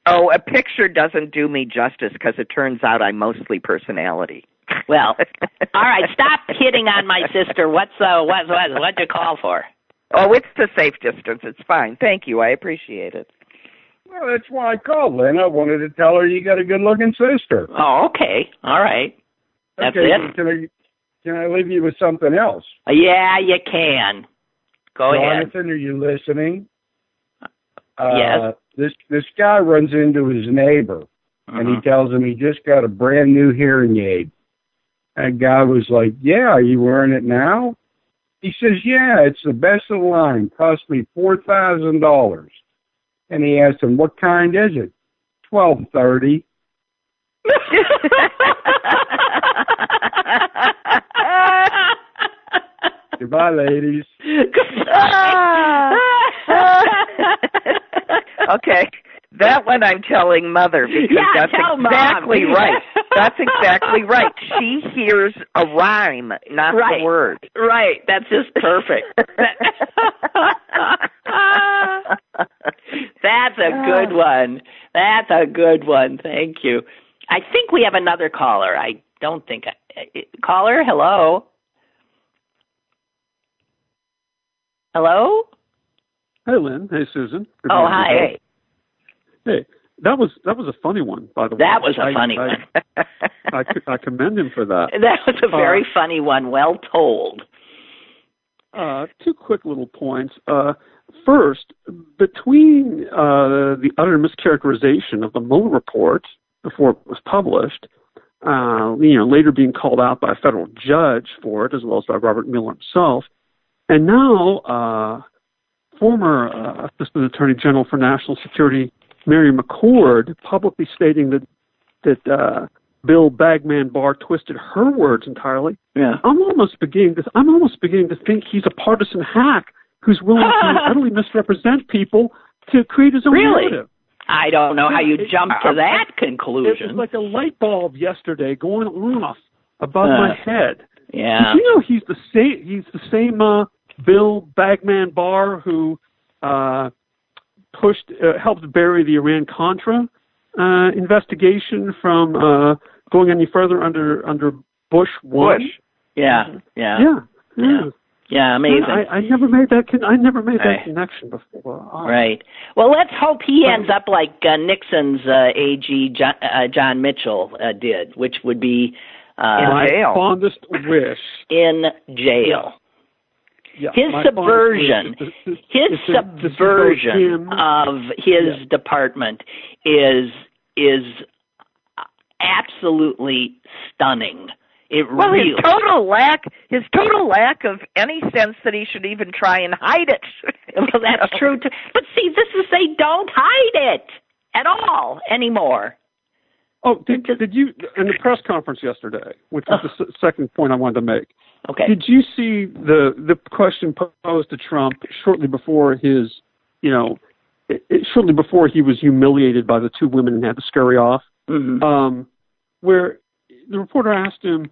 Oh, a picture doesn't do me justice because it turns out I'm mostly personality. Well, all right. Stop hitting on my sister. What's uh, what what what'd you call for? Oh, it's the safe distance. It's fine. Thank you. I appreciate it. Well, that's why I called Lynn. I wanted to tell her you got a good looking sister. Oh, okay. All right. That's okay, it? Can I, can I leave you with something else? Uh, Yeah, you can. Go ahead. Jonathan, are you listening? Uh, Yes. This this guy runs into his neighbor and he Mhm. tells him he just got a brand new hearing aid. That guy was like, "Yeah, are you wearing it now?" He says, "Yeah, it's the best of the line. Cost me four thousand dollars." And he asked him, "What kind is it?" Twelve thirty. Goodbye, ladies. okay. That one I'm telling mother because Yeah, that's tell Mom. exactly right. That's exactly right. She hears a rhyme, not Right. the word. right. That's just perfect. That's a good one. That's a good one. Thank you. I think we have another caller. I don't think I, caller. Hello. Hello. Hey, Lynn. Hey, Susan. Good Oh, morning. hi. Hey, that was that was a funny one, by the way. That was a I- funny I, one. I, I commend him for that. That was a very Uh, funny one. Well told. Uh, two quick little points. Uh, first, between uh, the utter mischaracterization of the Mueller report before it was published, uh, you know, later being called out by a federal judge for it, as well as by Robert Mueller himself, and now uh, former uh, Assistant Attorney General for National Security Mary McCord publicly stating that that uh, Bill Bagman Barr twisted her words entirely. Yeah. I'm almost beginning to I'm almost beginning to think he's a partisan hack who's willing to utterly misrepresent people to create his own Really? narrative. I don't know how you It- jumped I- to that It conclusion. was like a light bulb yesterday going off above Uh, my head. yeah. Did you know he's the same? He's the same uh, Bill Bagman Barr who uh, pushed, uh, helped bury the Iran Contra uh, investigation from uh, going any further under under Bush one. Bush. Yeah. Yeah. Yeah, yeah. Yeah. Yeah, amazing. I, I never made that. Con- I never made that Right. connection before. Oh. Right. Well, let's hope he ends up like uh, Nixon's uh, AG John, uh, John Mitchell uh, did, which would be uh, My jail. fondest wish. in jail. Yeah, His subversion, wish is to- is His to- to see both subversion of his Yeah. department is is absolutely stunning. It Well, really his total lack, his total lack of any sense that he should even try and hide it. well, that's true too. But see, this is they don't hide it at all anymore. Oh, did, did you in the press conference yesterday, which was the second point I wanted to make? Okay. Did you see the the question posed to Trump shortly before his, you know, it, it, shortly before he was humiliated by the two women and had to scurry off? Mhm. um, where the reporter asked him,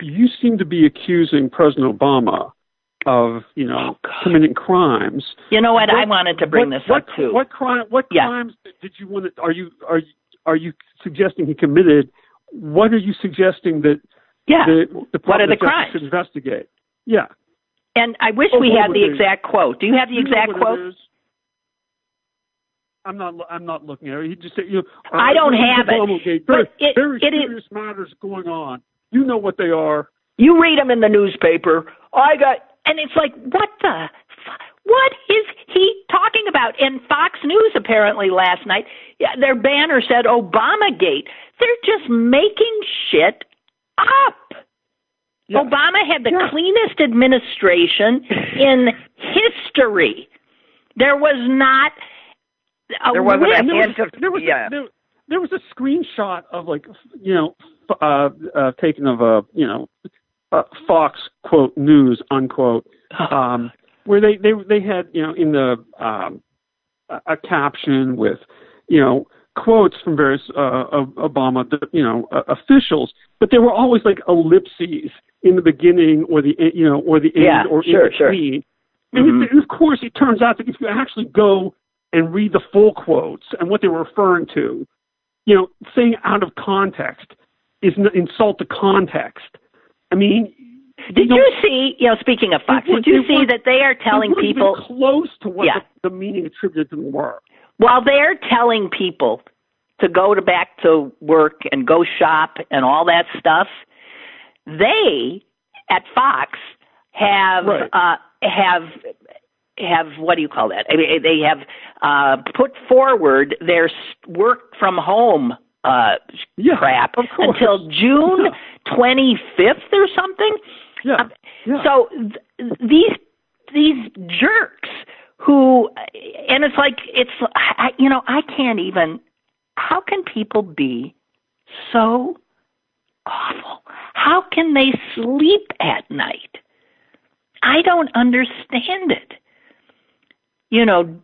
"You seem to be accusing President Obama of, you know, Oh, committing crimes." You know what? I wanted to bring what, this what, up too. What crime? What Yeah. crimes did you want to? Are you are you are you suggesting he committed? What are you suggesting that yeah. the Department What are the crimes? should investigate? Yeah. And I wish Oh, we had the exact quote. Do you have the exact what quote? Is? I'm not. I'm not looking at it. He just said, "You." uh, I don't have it, Very, it- very it is- serious matters going on. You know what they are. You read them in the newspaper. I got, and it's like, what the, what is he talking about? And Fox News apparently last night, yeah, their banner said Obamagate. They're just making shit up. Yeah. Obama had the Yeah. cleanest administration in history. There was not There wasn't a there was, of- there was yeah. a, there, there was a screenshot of like you know f- uh, uh, taken of a you know uh, Fox quote news unquote um, where they they they had you know in the um, a, a caption with you know quotes from various uh, Obama you know uh, officials, but they were always like ellipses in the beginning or the you know or the end Yeah, or sure, in sure. between. And, Mhm. it, and of course, it turns out that if you actually go and read the full quotes and what they were referring to, you know, saying out of context is an insult to context. I mean, Did know, you see? You know, speaking of Fox, was- did you see was- that they are telling people close to what Yeah. the, the meaning attributed to them were? while they're telling people to go to back to work and go shop and all that stuff, they at Fox have Right. uh, have have what do you call that? I mean, they have uh, put forward their work from home uh, Yeah, crap until June twenty fifth or something. Yeah, Um, yeah. So th- these these jerks who, and it's like it's I, you know I can't even. How can people be so awful. How can they sleep at night? I don't understand it. You know,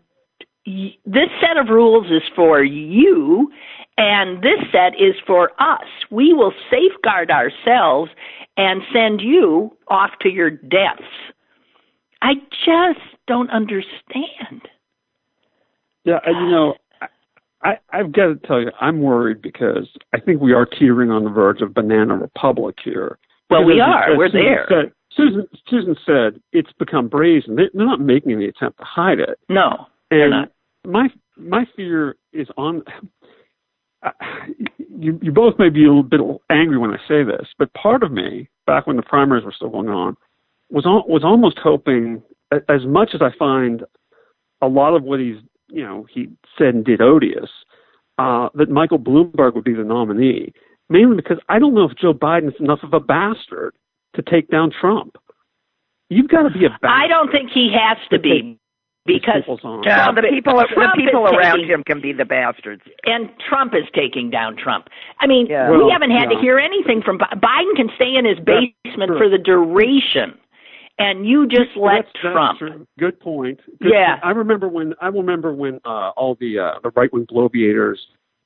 this set of rules is for you, and this set is for us. We will safeguard ourselves and send you off to your deaths. I just don't understand. Yeah, you know, I, I've got to tell you, I'm worried because I think we are teetering on the verge of banana republic here. Well, Because we are. We're there. Said, Susan, Susan said it's become brazen. They, they're not making any attempt to hide it. No, they're And not. my my fear is on. You you both may be a little bit angry when I say this, but part of me, back when the primaries were still going on, was al- was almost hoping, as much as I find a lot of what he's you know he said and did odious, uh, that Michael Bloomberg would be the nominee, mainly because I don't know if Joe Biden is enough of a bastard to take down Trump. You've got to be a bastard. I don't think he has to be because people's. Yeah, the is- people the people around taking- him can be the bastards. and Trump is taking down Trump. I mean, Yeah. we Well, haven't had yeah. to hear anything from Biden. Can stay in his basement for the duration, and you just let That's- that's Trump. true. Good point. Good Yeah. point. I remember when I remember when uh, all the uh, the right wing bloviators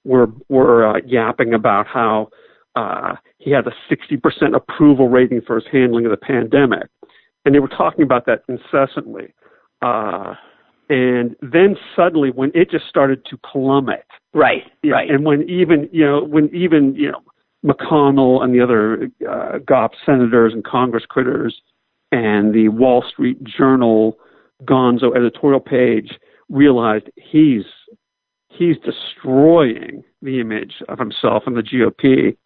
were were uh, yapping about how uh, he had a sixty percent approval rating for his handling of the pandemic, and they were talking about that incessantly. Uh, and then suddenly, when it just started to plummet, Right, yeah, right. And when even you know when even you know McConnell and the other uh, GOP senators and Congress critters and the Wall Street Journal Gonzo editorial page realized he's he's destroying the image of himself and the GOP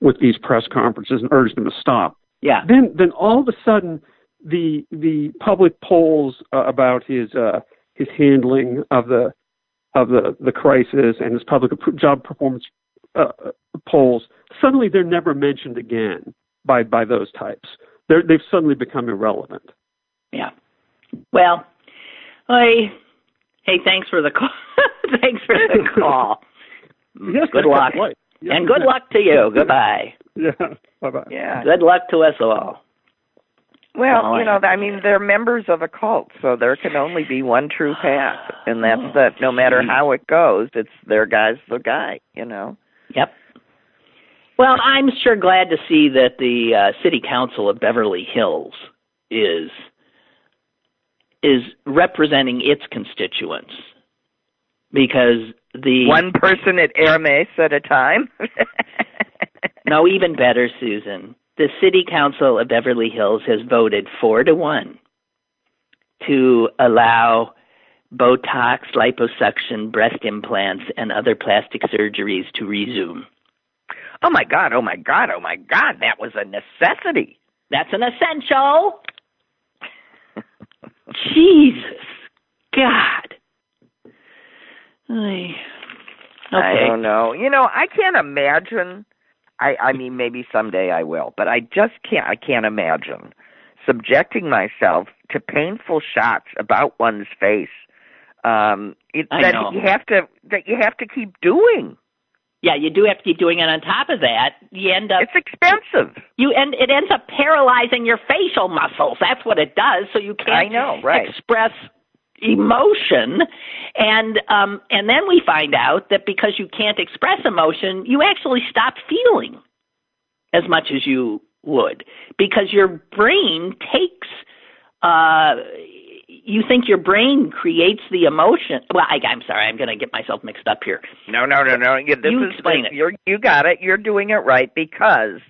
with these press conferences and urged them to stop. yeah, Then then all of a sudden the the public polls uh, about his uh, his handling of the of the the crisis and his public job performance uh, polls suddenly they're never mentioned again by by those types. They're, they've suddenly become irrelevant. yeah. Well, I. Hey, thanks for the call. thanks for the call. Yes, good luck, right. Yeah. and good luck to you. Goodbye. Yeah. Bye bye. Yeah. Good luck to us all. Well, Oh, you know, I mean, they're members of a cult, so there can only be one true path, and that's that. No matter how it goes, it's their guy's the guy. You know. Yep. Well, I'm sure glad to see that the uh, City Council of Beverly Hills is is representing its constituents because the One person at Hermes at a time. no even better, Susan. The City Council of Beverly Hills has voted four to one to allow Botox, liposuction, breast implants, and other plastic surgeries to resume. oh my God! Oh my God! Oh my God! That was a necessity. That's an essential. Jesus, God. I, I don't know. You know, I can't imagine. I I mean, maybe someday I will, but I just can't. I can't imagine subjecting myself to painful shots about one's face. Um, it, that you have to that you have to keep doing. Yeah, you do have to keep doing it. On top of that, you end up It's expensive. you end it ends up paralyzing your facial muscles. That's what it does. So you can't I know, right. express emotion and um and then we find out that because you can't express emotion you actually stop feeling as much as you would because your brain takes uh you think your brain creates the emotion well I, i'm sorry i'm going to get myself mixed up here No, no, no, no. You, this You is explain it. You're, you got it. You're doing it right because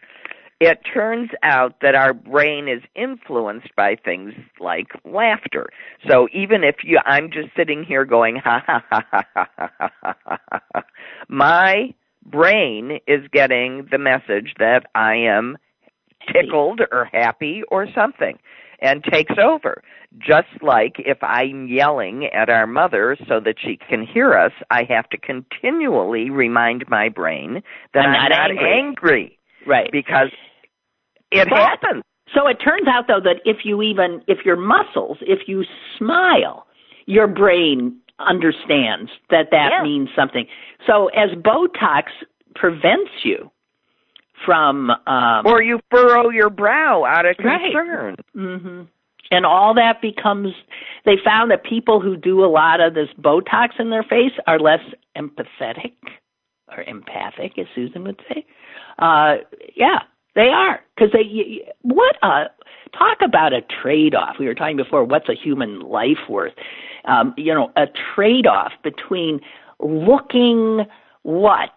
it turns out that our brain is influenced by things like laughter. So even if you, I'm just sitting here going ha ha ha ha ha ha ha ha, my brain is getting the message that I am tickled or happy or something and takes over. Just like if I'm yelling at our mother so that she can hear us, I have to continually remind my brain that I'm I'm, not angry. angry right because it But- happens. So it turns out though that if you even if your muscles, if you smile, your brain understands that that Yeah. means something. So as Botox prevents you from um or you furrow your brow out of Right. concern. hmm And all that becomes, they found that people who do a lot of this Botox in their face are less empathetic or empathic, as Susan would say. Uh, yeah, they are. Because they, what a, talk about a trade off. We were talking before, what's a human life worth? Um, you know, a trade off between looking what?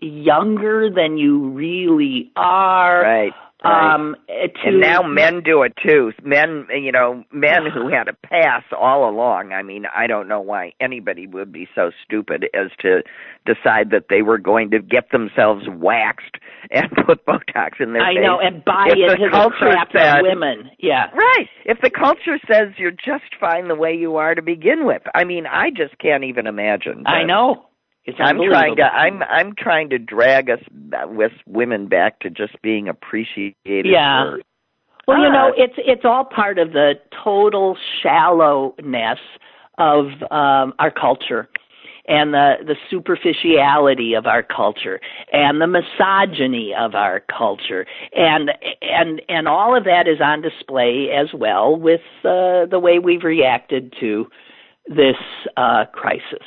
Younger than you really are. Right. Right. Um, to, and now men do it too. Men, you know, men who had a pass all along. I mean, I don't know why anybody would be so stupid as to decide that they were going to get themselves waxed and put Botox in their I face. I know, and buy If the into the culture crap said- women. Yeah. Right. If the culture says you're just fine the way you are to begin with, I mean, I just can't even imagine. I know. It's I'm trying to. I'm. I'm trying to drag us with women back to just being appreciated. Yeah. for- Well, you know, it's it's all part of the total shallowness of um, our culture and the the superficiality of our culture and the misogyny of our culture and and and all of that is on display as well with uh, the way we've reacted to this uh, crisis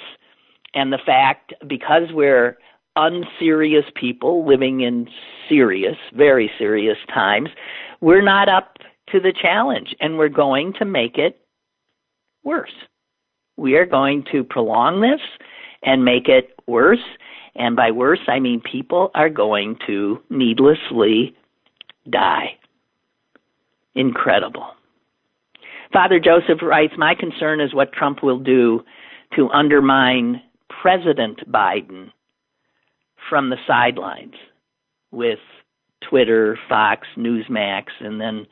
and the fact because we're unserious people living in serious, very serious times, we're not up to the challenge and we're going to make it worse. We are going to prolong this and make it worse. And by worse, I mean people are going to needlessly die. Incredible. Father Joseph writes My concern is what Trump will do to undermine President Biden from the sidelines with Twitter, Fox, Newsmax, and then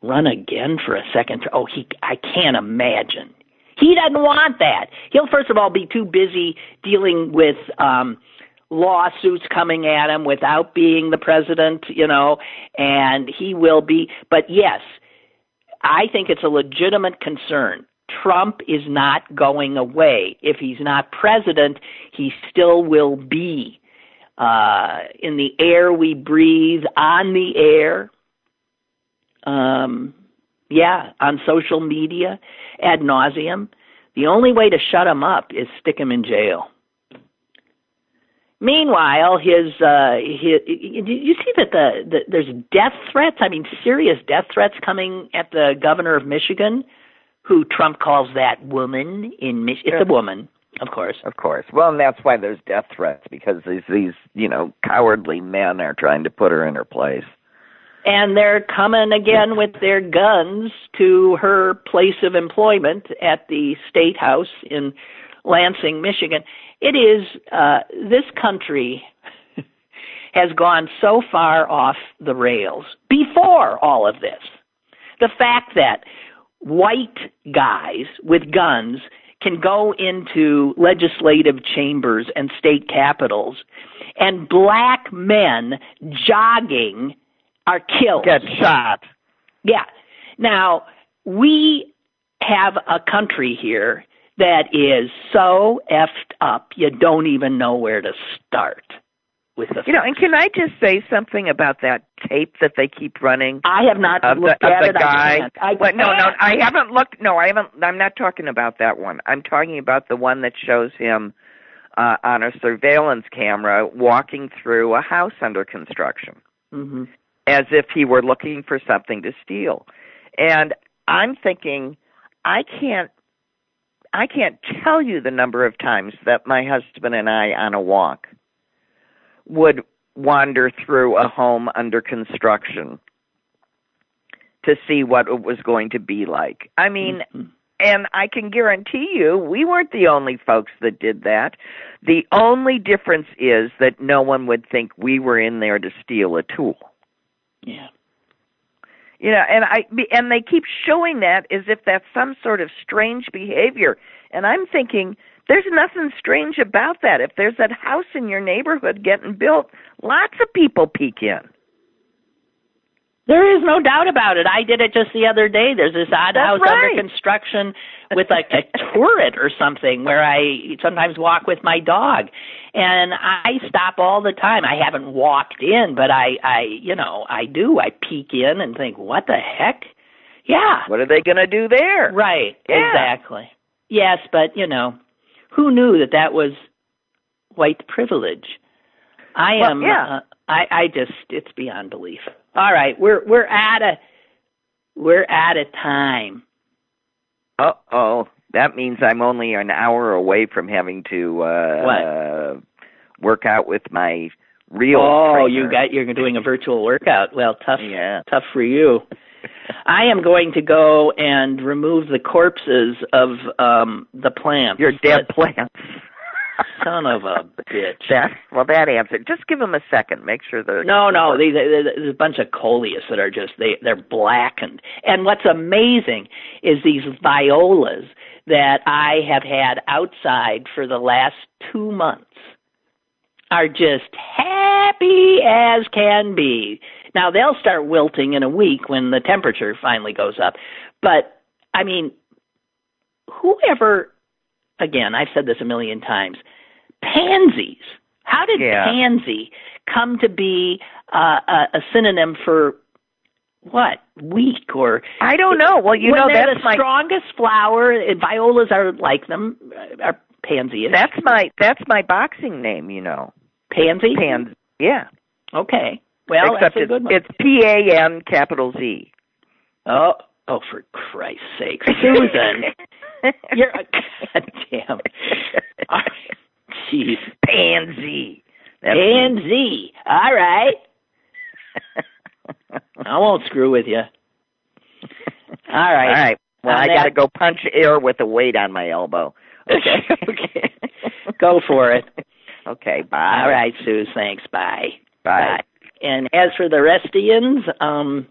run again for a second. Oh, he! I can't imagine. He doesn't want that. He'll first of all be too busy dealing with um, lawsuits coming at him without being the president, you know, and he will be. But yes, I think it's a legitimate concern. Trump is not going away. If he's not president, he still will be uh, in the air we breathe, on the air, um, yeah, on social media, ad nauseum. The only way to shut him up is stick him in jail. Meanwhile, his, uh, his you see that the, the there's death threats? I mean, serious death threats coming at the governor of Michigan, who Trump calls that woman in Mich. It's a woman, of course. Of course. Well, and that's why there's death threats because these these you know cowardly men are trying to put her in her place. and they're coming again with their guns to her place of employment at the state house in Lansing, Michigan. It is uh, this country has gone so far off the rails before all of this. The fact that white guys with guns can go into legislative chambers and state capitals and black men jogging are killed. Get shot. Yeah. Now, we have a country here that is so effed up, you don't even know where to start with the You know, and can I just say something about that tape that they keep running? I have not of the, looked of at the it. I guy. can't. I Well, no, no. I haven't looked. No, I haven't. I'm not talking about that one. I'm talking about the one that shows him uh, on a surveillance camera walking through a house under construction, hmm as if he were looking for something to steal. And I'm thinking, I can't. I can't tell you the number of times that my husband and I on a walk would wander through a home under construction to see what it was going to be like. I mean, Mhm. and I can guarantee you, we weren't the only folks that did that. The only difference is that no one would think we were in there to steal a tool. yeah. You know, and I and they keep showing that as if that's some sort of strange behavior. And I'm thinking there's nothing strange about that. If there's that house in your neighborhood getting built, lots of people peek in. There is no doubt about it. I did it just the other day. There's this odd That's house right. under construction with like a turret or something where I sometimes walk with my dog. And I stop all the time. I haven't walked in, but I I you know, I do. I peek in and think, "What the heck?" Yeah. What are they going to do there? Right. Yeah. Exactly. Yes, but you know, who knew that that was white privilege? I Well, am. yeah. Uh, I. I just. It's beyond belief. All right, we're we're at a we're at a time. Uh oh. That means I'm only an hour away from having to uh, What? uh work out with my real. oh, trainer. you got you're doing a virtual workout. Well, tough. Yeah. Tough for you. I am going to go and remove the corpses of um the plants. Your dead plants. Son of a bitch. That well, that answered. Just give them a second. Make sure they're No, no, there's a bunch of coleus that are just they they're blackened. And what's amazing is these violas that I have had outside for the last two months are just happy as can be. Now they'll start wilting in a week when the temperature finally goes up. But I mean, whoever again, I've said this a million times, pansies. How did Yeah. pansy come to be uh, a, a synonym for what weak or I don't know. Well, you know that's the my strongest flower. Violas are like them. uh, Are pansy? that's my that's my boxing name. You know, pansy. Pansy. Yeah. Okay. Well, Except that's a it's, good one. it's P A N capital Z. oh, oh, for Christ's sake, Susan, you're a goddamn. All right. Jeez. Pansy. That's Pansy. All right. I won't screw with you. All right. All right. Well, On I got to go punch air with a weight on my elbow. Okay. okay. Go for it. Okay. Bye. All right, Sue. Thanks. Bye. Bye. And as for the restians, um,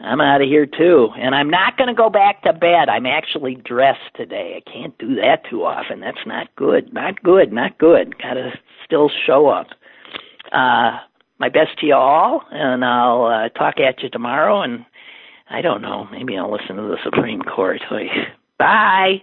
I'm out of here too. And I'm not going to go back to bed. I'm actually dressed today. I can't do that too often. That's not good. Not good. Not good. Got to still show up. Uh, my best to you all, and I'll uh, talk at you tomorrow. And I don't know. Maybe I'll listen to the Supreme Court. Bye.